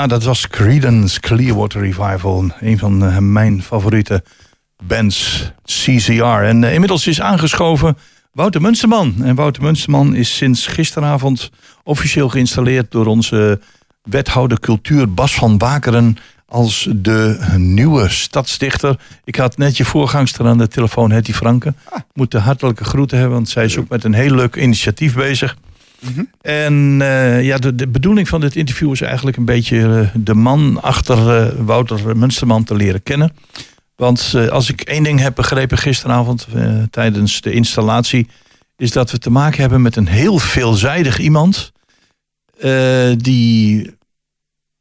Ja, dat was Creedence Clearwater Revival. Een van eh, mijn favoriete bands, CCR. En eh, inmiddels is aangeschoven Wouter Munsterman. En Wouter Munsterman is sinds gisteravond officieel geïnstalleerd door onze wethouder cultuur Bas van Wakeren als de nieuwe stadsdichter. Ik had net je voorgangster aan de telefoon, Hetty Franke. Moet de hartelijke groeten hebben, want zij is ook met een heel leuk initiatief bezig. En eh, ja, de, bedoeling van dit interview is eigenlijk een beetje eh, de man achter eh, Wouter Munsterman te leren kennen. Want als ik één ding heb begrepen gisteravond tijdens de installatie, is dat we te maken hebben met een heel veelzijdig iemand. die,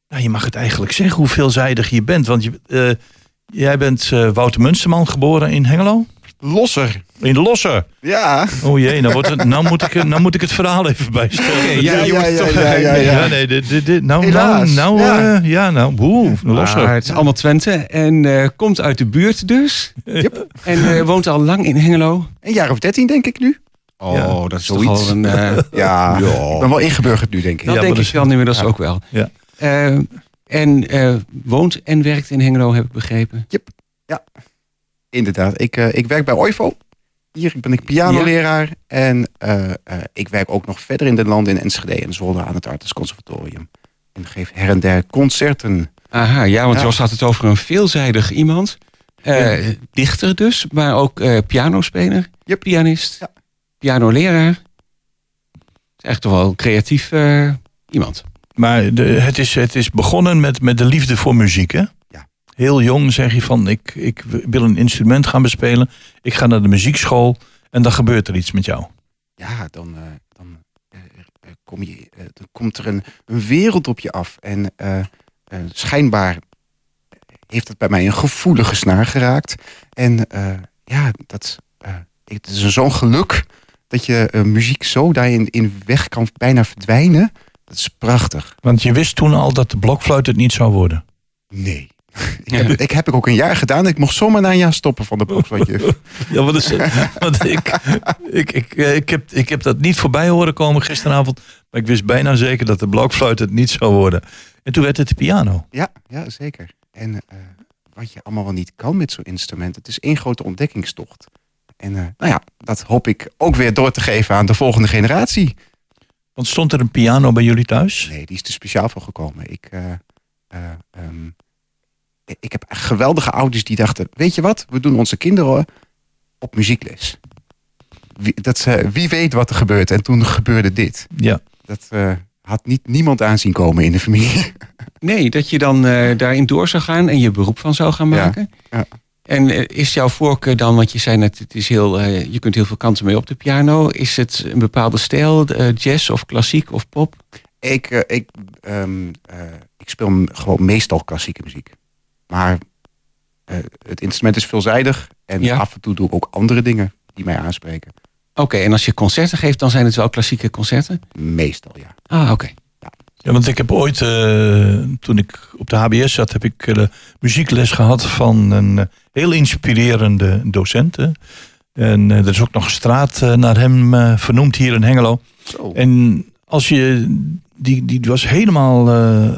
nou, je mag het eigenlijk zeggen hoe veelzijdig je bent. Want je, jij bent Wouter Munsterman, geboren in Hengelo?
Losser.
In Losser.
Ja.
Oh jee, nou, wordt het, nou, moet ik, nou moet ik het verhaal even bijstellen.
ja,
ja, ja,
toch-
ja, ja, ja.
nee, dit, dit, dit- nou,
Helaas,
nou, nou,
ja.
ja, ja nou, boe, Losser.
Ah, het is allemaal Twente en eh, komt uit de buurt dus.
Yep.
En eh, woont al lang in Hengelo.
Een jaar of dertien denk ik nu.
Oh,
Ja,
dat is
zoiets.
toch al een... eh,
Ja, ik ben wel ingeburgerd nu denk ik.
dat
Ja,
denk ik
dat
wel inmiddels ook wel.
Ja.
Eh, en eh, woont en werkt in Hengelo, heb ik begrepen.
Inderdaad. Ik, eh, ik werk bij OIVO. Hier ben ik pianoleraar. En eh, eh, ik werk ook nog verder in de landen in Enschede en Zwolle aan het Artes Conservatorium. En geef her en der concerten.
Aha, ja, want
Ja.
Jos had het over een veelzijdig iemand. Eh, Dichter dus, maar ook eh pianospeler,
Yep.
pianist,
Ja.
pianoleraar. Is echt toch wel een creatief eh, iemand.
Maar de, het, is, het is begonnen met, met de liefde voor muziek, hè? Heel jong zeg je van, ik, ik wil een instrument gaan bespelen. Ik ga naar de muziekschool en dan gebeurt er iets met jou.
Ja, dan, eh, dan, eh, kom je, eh, dan komt er een, een wereld op je af. En schijnbaar heeft het bij mij een gevoelige snaar geraakt. En ja, dat, eh, het is zo'n geluk dat je muziek zo daarin in weg kan bijna verdwijnen. Dat is prachtig.
Want je wist toen al dat de blokfluit het niet zou worden.
Nee. Ik heb, ik heb ook een jaar gedaan. Ik mocht zomaar na een jaar stoppen van de blokfluitjuf.
Ja, wat is het? Want ik, ik, ik, eh, ik, heb, ik heb dat niet voorbij horen komen gisteravond. Maar ik wist bijna zeker dat de blokfluit het niet zou worden. En toen werd het de piano.
Ja, ja zeker. En eh, wat je allemaal wel niet kan met zo'n instrument. Het is één grote ontdekkingstocht. En eh, nou ja, dat hoop ik ook weer door te geven aan de volgende generatie.
Want stond er een piano bij jullie thuis?
Nee, die is er speciaal voor gekomen. Ik, eh, eh, ehm, ik- heb geweldige ouders die dachten... weet je wat, we doen onze kinderen op muziekles. Wie, dat, ze- wie weet wat er gebeurt. En toen gebeurde dit.
Ja.
Dat eh, had niet, niemand aanzien komen in de familie.
Nee, dat je dan eh, daarin door zou gaan en je beroep van zou gaan maken.
ja.
En eh, is jouw voorkeur dan, want je zei net, het is heel, eh, je kunt heel veel kanten mee op de piano. Is het een bepaalde stijl, eh, jazz of klassiek of pop?
Ik, ik, ehm, eh, ik speel gewoon meestal klassieke muziek. Maar eh, het instrument is veelzijdig. En
Ja.
af en toe doe ik ook andere dingen die mij aanspreken.
Oké, en als je concerten geeft, dan zijn het wel klassieke concerten?
Meestal, ja.
Ah, oké.
Ja, want ik heb ooit, eh, toen ik op de HBS zat, heb ik eh, muziekles gehad van een eh, heel inspirerende docent. hè. En eh, er is ook nog een straat eh, naar hem eh, vernoemd hier in Hengelo.
Zo.
En als je, die, die was helemaal, eh,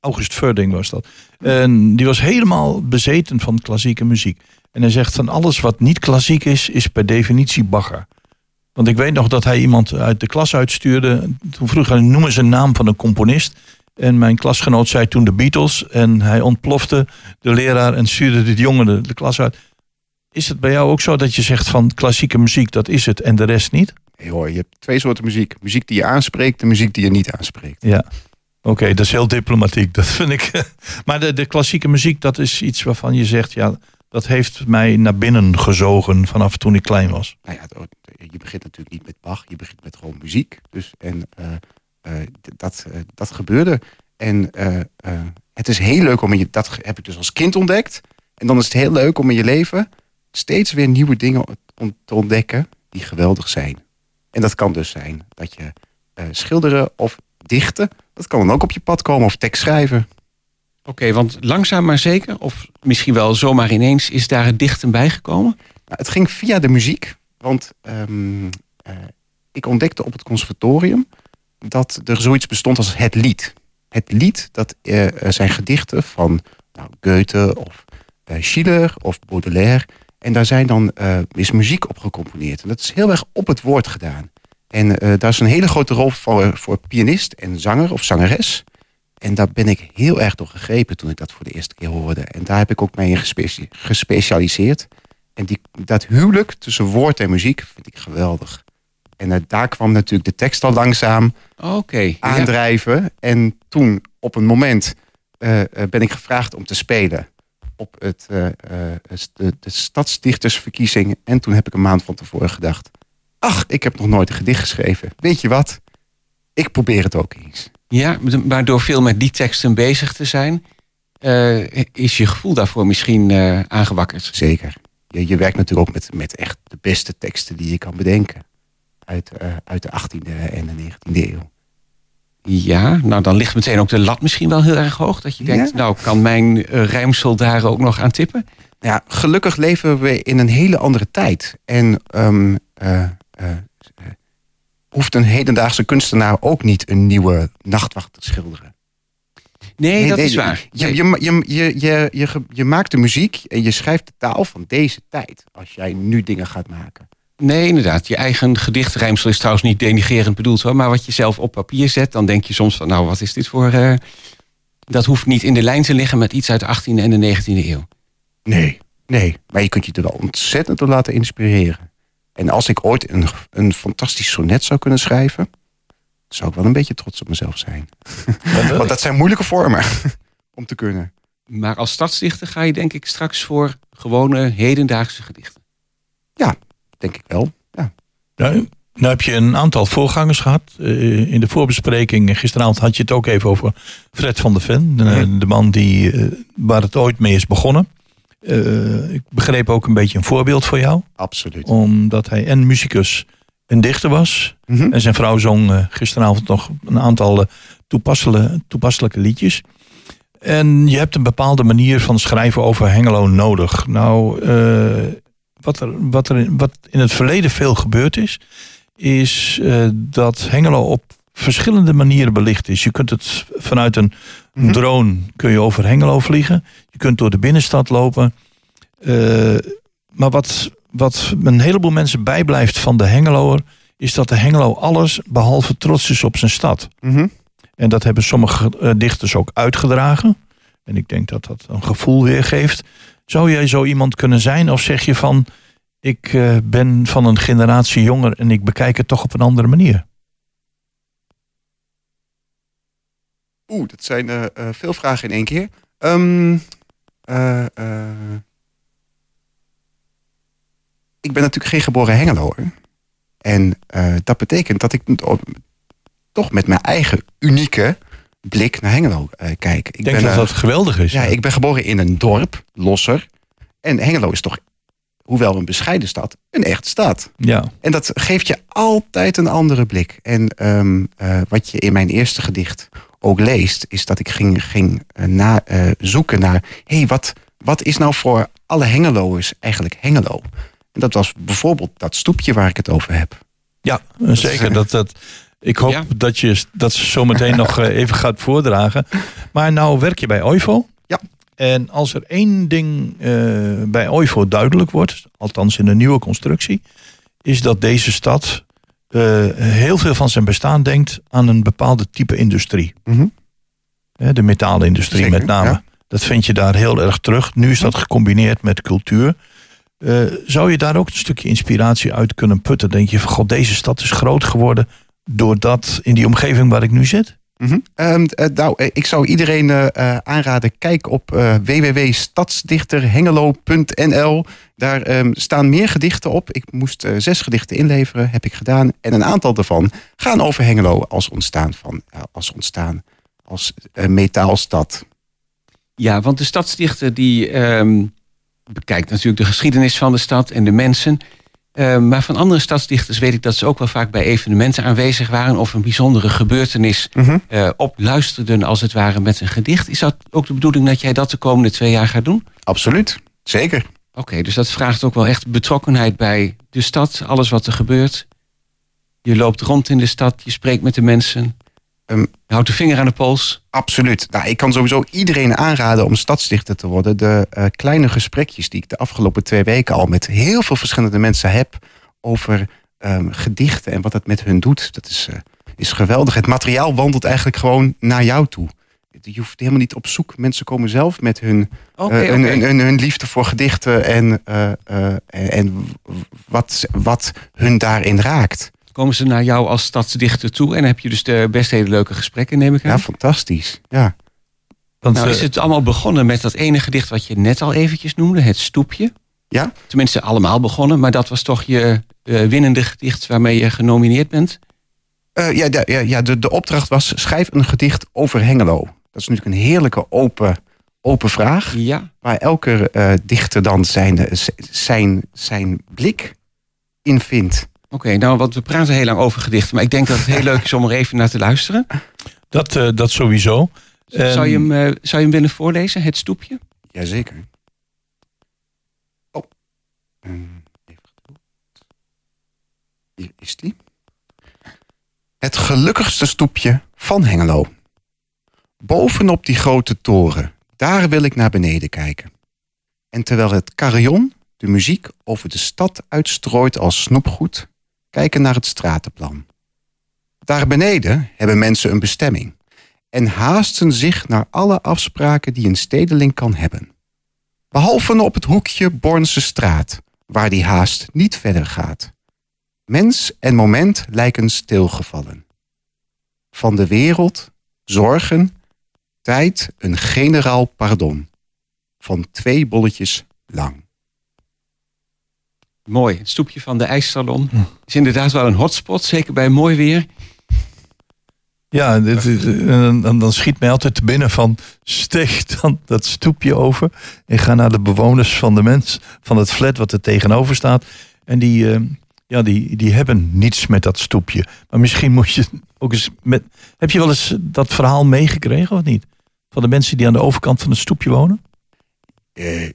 August Verding was dat. En die was helemaal bezeten van klassieke muziek. En hij zegt van alles wat niet klassiek is, is per definitie bagger. Want ik weet nog dat hij iemand uit de klas uitstuurde. Toen vroeg hij, noem eens een naam van een componist. En mijn klasgenoot zei toen de Beatles. En hij ontplofte de leraar en stuurde dit jongen de, de klas uit. Is het bij jou ook zo dat je zegt van klassieke muziek, dat is het en de rest niet?
Hey, hoor, je hebt twee soorten muziek. Muziek die je aanspreekt en muziek die je niet aanspreekt.
Ja. Oké, dat is heel diplomatiek. Dat vind ik. Maar de, de klassieke muziek, dat is iets waarvan je zegt, ja, dat heeft mij naar binnen gezogen vanaf toen ik klein was.
Nou ja, je begint natuurlijk niet met Bach. Je begint met gewoon muziek. Dus, en eh, eh, dat, eh, dat gebeurde. En het is heel leuk om in je... Dat heb ik dus als kind ontdekt. En dan is het heel leuk om in je leven... steeds weer nieuwe dingen te ontdekken... die geweldig zijn. En dat kan dus zijn dat je schilderen of dichten... dat kan dan ook op je pad komen of tekst schrijven.
Oké, want langzaam maar zeker, of misschien wel zomaar ineens, is daar het dichten bijgekomen?
Nou, het ging via de muziek. Want ehm, eh, ik ontdekte op het conservatorium dat er zoiets bestond als het lied. Het lied, dat eh, eh, zijn gedichten van nou, Goethe of Schiller of Baudelaire. En daar zijn dan, is muziek op gecomponeerd. En dat is heel erg op het woord gedaan. En eh, daar is een hele grote rol voor, voor pianist en zanger of zangeres. En daar ben ik heel erg door gegrepen toen ik dat voor de eerste keer hoorde. En daar heb ik ook mee in gespecia- gespecialiseerd. En die, dat huwelijk tussen woord en muziek vind ik geweldig. En eh, daar kwam natuurlijk de tekst al langzaam
ja.
aandrijven. En toen op een moment eh, eh, ben ik gevraagd om te spelen op het, eh, eh, de, de stadsdichtersverkiezing. En toen heb ik een maand van tevoren gedacht... ach, ik heb nog nooit een gedicht geschreven. Weet je wat? Ik probeer het ook eens.
Ja, maar door veel met die teksten bezig te zijn, eh, is je gevoel daarvoor misschien eh, aangewakkerd.
Zeker. Je, je werkt natuurlijk ook met, met echt de beste teksten die je kan bedenken. Uit, eh, uit de 18e en de 19e eeuw.
Ja, nou dan ligt meteen ook de lat misschien wel heel erg hoog. Dat je denkt,
Ja.
nou kan mijn rijmsel daar ook nog aan tippen?
Nou Ja, gelukkig leven we in een hele andere tijd. En ehm, eh, eh, eh, hoeft een hedendaagse kunstenaar ook niet een nieuwe nachtwacht te schilderen.
Nee, dat is waar.
Je, je, je, je, je, je maakt de muziek en je schrijft de taal van deze tijd. Als jij nu dingen gaat maken.
Nee, inderdaad. Je eigen gedichtrijmsel is trouwens niet denigerend bedoeld hoor. Maar wat je zelf op papier zet, dan denk je soms van, nou wat is dit voor... eh, dat hoeft niet in de lijn te liggen met iets uit de 18e en de 19e eeuw.
Nee, nee. Maar je kunt je er wel ontzettend door laten inspireren. En als ik ooit een, een fantastisch sonnet zou kunnen schrijven... zou ik wel een beetje trots op mezelf zijn. Want dat zijn moeilijke vormen om te kunnen.
Maar als stadsdichter ga je denk ik straks voor gewone hedendaagse gedichten.
Denk ik wel. Ja.
Nou, nou heb je een aantal voorgangers gehad. Eh, in de voorbespreking gisteravond had je het ook even over Fred van der Ven. De, de man die, eh, waar het ooit mee is begonnen. Eh, ik begreep ook een beetje een voorbeeld voor jou.
Absoluut.
Omdat hij en muzikus en dichter was.
Mhm.
En zijn vrouw zong eh, gisteravond nog een aantal eh, toepasselijke, toepasselijke liedjes. En je hebt een bepaalde manier van schrijven over Hengelo nodig. Nou, wat, er, wat er in, wat in het verleden veel gebeurd is, is dat Hengelo op verschillende manieren belicht is. Je kunt het vanuit een
Mhm.
drone kun je over Hengelo vliegen. Je kunt door de binnenstad lopen. Eh, maar wat, wat een heleboel mensen bijblijft van de Hengeloer, is dat de Hengelo alles behalve trots is op zijn stad.
Mhm.
En dat hebben sommige eh, dichters ook uitgedragen. En ik denk dat dat een gevoel weergeeft. Zou jij zo iemand kunnen zijn? Of zeg je van, ik eh, ben van een generatie jonger en ik bekijk het toch op een andere manier?
Oeh, dat zijn eh, eh, veel vragen in één keer. Ehm, eh, ik ben natuurlijk geen geboren Hengeloer. En dat betekent dat ik toch met mijn eigen unieke blik naar Hengelo kijk. Ik
denk
ben,
dat dat geweldig is.
ja, ik ben geboren in een dorp, Losser. En Hengelo is toch, hoewel een bescheiden stad, een echte stad.
ja.
En dat geeft je altijd een andere blik. En ehm, eh, wat je in mijn eerste gedicht ook leest, is dat ik ging, ging eh, na, eh, zoeken naar, hé, hey, wat, wat is nou voor alle Hengeloers eigenlijk Hengelo? En dat was bijvoorbeeld dat stoepje waar ik het over heb.
Ja, zeker. Dat, dat, ik hoop
Ja.
dat je dat ze zometeen nog eh, even gaat voordragen. Maar nou werk je bij OIVO.
Ja.
En als er één ding eh, bij OIVO duidelijk wordt, althans in de nieuwe constructie, is dat deze stad eh, heel veel van zijn bestaan denkt aan een bepaalde type industrie.
Mhm.
De metaalindustrie
Zeker,
met name.
ja.
Dat vind je daar heel erg terug. Nu is dat gecombineerd met cultuur. Eh, zou je daar ook een stukje inspiratie uit kunnen putten? Denk je van, god, deze stad is groot geworden doordat in die omgeving waar ik nu zit?
Mhm. Ehm, eh, nou, eh, ik zou iedereen eh, aanraden, kijk op eh www.stadsdichterhengelo.nl. Daar ehm, staan meer gedichten op. Ik moest zes gedichten inleveren, heb ik gedaan. En een aantal daarvan gaan over Hengelo als ontstaan, van, als, ontstaan als metaalstad.
Ja, want de stadsdichter die ehm, bekijkt natuurlijk de geschiedenis van de stad en de mensen. Ehm, maar van andere stadsdichters weet ik dat ze ook wel vaak bij evenementen aanwezig waren of een bijzondere gebeurtenis eh, opluisterden als het ware met een gedicht. Is dat ook de bedoeling dat jij dat de komende twee jaar gaat doen?
Absoluut, zeker.
Oké, dus dat vraagt ook wel echt betrokkenheid bij de stad, alles wat er gebeurt. Je loopt rond in de stad, je spreekt met de mensen.
Ehm,
je houdt de vinger aan de pols.
Absoluut. Nou, ik kan sowieso iedereen aanraden om stadsdichter te worden. De eh, kleine gesprekjes die ik de afgelopen twee weken al met heel veel verschillende mensen heb over ehm, gedichten en wat het met hun doet, dat is, eh, is geweldig. Het materiaal wandelt eigenlijk gewoon naar jou toe. Je hoeft helemaal niet op zoek. Mensen komen zelf met hun, eh, hun,
oké.
hun, hun, hun liefde voor gedichten en, en wat, wat hun daarin raakt.
Komen ze naar jou als stadsdichter toe en heb je dus de best hele leuke gesprekken, neem ik aan.
Ja, fantastisch. Ja.
Want,
Nou,
eh,
is het allemaal begonnen met dat ene gedicht wat je net al eventjes noemde, het stoepje?
Ja.
Tenminste, allemaal begonnen, maar dat was toch je eh, winnende gedicht waarmee je genomineerd bent?
Eh, ja, de, ja, ja de, de opdracht was: schrijf een gedicht over Hengelo. Dat is natuurlijk een heerlijke open, open vraag.
Ja.
Waar elke dichter dan zijn, zijn, zijn blik in vindt.
Oké, nou, want we praten heel lang over gedichten, maar ik denk dat het heel leuk is om er even naar te luisteren.
dat, eh, dat sowieso.
Zou, je hem, eh, zou je hem willen voorlezen, het stoepje?
Jazeker. Oh. Ehm, even geduld. Hier is die. Het gelukkigste stoepje van Hengelo. Bovenop die grote toren, daar wil ik naar beneden kijken. En terwijl het carillon de muziek over de stad uitstrooit als snoepgoed, kijken naar het stratenplan. Daar beneden hebben mensen een bestemming en haasten zich naar alle afspraken die een stedeling kan hebben. Behalve op het hoekje Bornse straat, waar die haast niet verder gaat. Mens en moment lijken stilgevallen. Van de wereld, zorgen, tijd een generaal pardon. Van twee bolletjes lang.
Mooi, het stoepje van de ijssalon is inderdaad wel een hotspot, zeker bij mooi weer.
Ja, dit is- en dan, dan schiet mij altijd te binnen van steeg dan dat stoepje over en ga naar de bewoners van de mens van het flat wat er tegenover staat. En die, eh, ja, die, die hebben niets met dat stoepje. Maar misschien moet je ook eens met. Heb je wel eens dat verhaal meegekregen of niet? Van de mensen die aan de overkant van het stoepje wonen?
Eh, eh,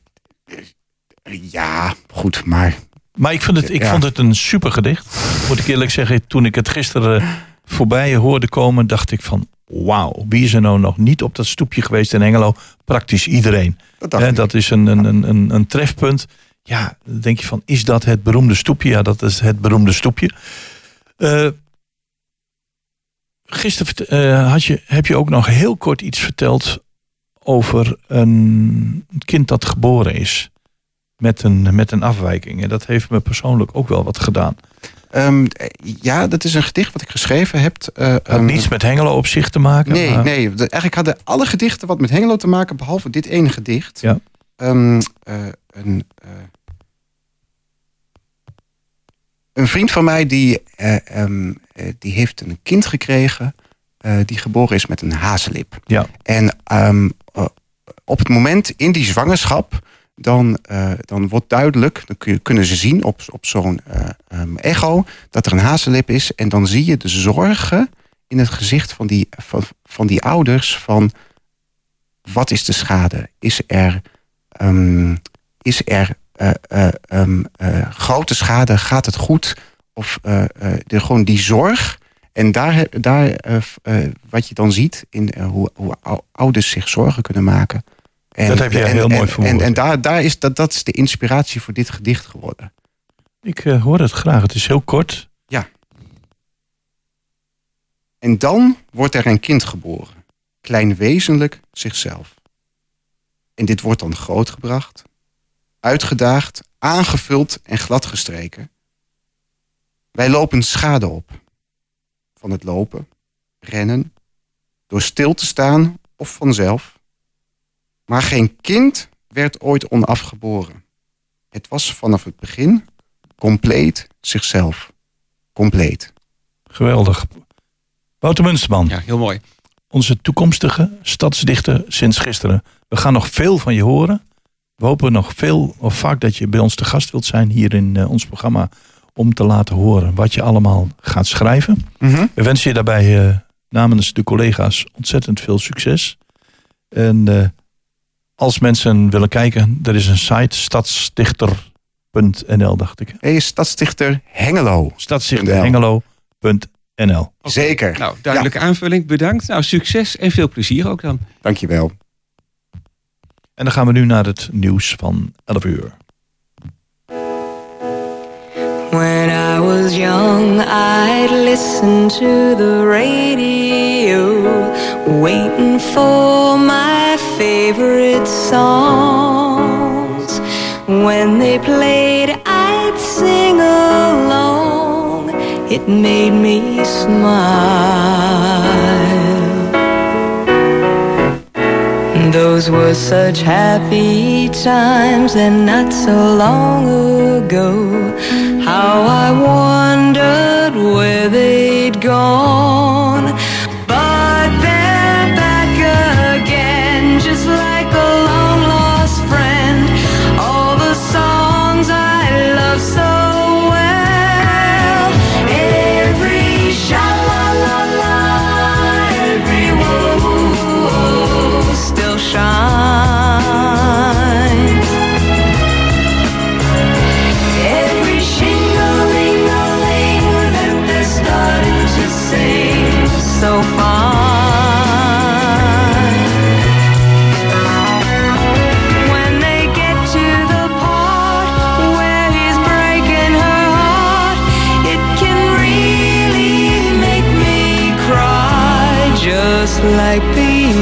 ja, goed, maar
Maar ik, vind het, ik
Ja.
vond het een super gedicht. Moet ik eerlijk zeggen, toen ik het gisteren voorbij hoorde komen, dacht ik van wauw, wie is er nou nog niet op dat stoepje geweest in Engelo? Praktisch iedereen.
dat
dat is een, een, een, een, een trefpunt. Ja, dan denk je van, is dat het beroemde stoepje? Ja, dat is het beroemde stoepje. Eh gisteren eh, had je, heb je ook nog heel kort iets verteld over een kind dat geboren is. Met een, met een afwijking. En dat heeft me persoonlijk ook wel wat gedaan.
Ehm, eh, ja, dat is een gedicht wat ik geschreven heb. eh,
Had niets met Hengelo op zich te maken.
Nee,
maar-
nee. De- eigenlijk hadden alle gedichten wat met Hengelo te maken, behalve dit ene gedicht.
Ja.
Ehm, eh, een, eh, een vriend van mij die, eh, ehm, eh, die heeft een kind gekregen die geboren is met een hazenlip.
Ja.
En op het moment in die zwangerschap, dan, eh, dan wordt duidelijk, dan kun je, kunnen ze zien op, op zo'n eh, ehm, echo, dat er een hazenlip is. En dan zie je de zorgen in het gezicht van die, van, van die ouders van wat is de schade? Is er, ehm, is er eh, eh, ehm, eh, grote schade? Gaat het goed? Of de, gewoon die zorg. En daar, daar wat je dan ziet in hoe, hoe ou- ouders zich zorgen kunnen maken. En,
Dat heb jij
en,
heel mooi verwoord.
En, en daar, daar is dat, dat is de inspiratie voor dit gedicht geworden.
Ik eh, hoor het graag. Het is heel kort.
En dan wordt er een kind geboren, kleinwezenlijk zichzelf. En dit wordt dan grootgebracht, uitgedaagd, aangevuld en gladgestreken. Wij lopen schade op. Van het lopen, rennen, door stil te staan of vanzelf. Maar geen kind werd ooit onafgeboren. Het was vanaf het begin compleet zichzelf. Compleet.
Geweldig. Wouter Munsterman.
Ja, heel mooi.
onze toekomstige stadsdichter sinds gisteren. We gaan nog veel van je horen. We hopen nog veel of vaak dat je bij ons te gast wilt zijn hier in eh, ons programma om te laten horen wat je allemaal gaat schrijven.
Mhm.
We wensen je daarbij eh, namens de collega's ontzettend veel succes. En eh, als mensen willen kijken, er is een site stadsdichter.nl dacht ik.
Is stadsdichter Hengelo.
Stadsdichterhengelo.nl.
Zeker.
Nou, duidelijke aanvulling. Bedankt. Nou, succes en veel plezier ook dan.
Dankjewel.
En dan gaan we nu naar het nieuws van 11 uur.
When I was young, I'd listen to the radio, waiting for my favorite songs. When they played, I'd sing along. It made me smile. Those were such happy times and not so long ago. How I wondered where they'd gone.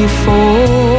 Before.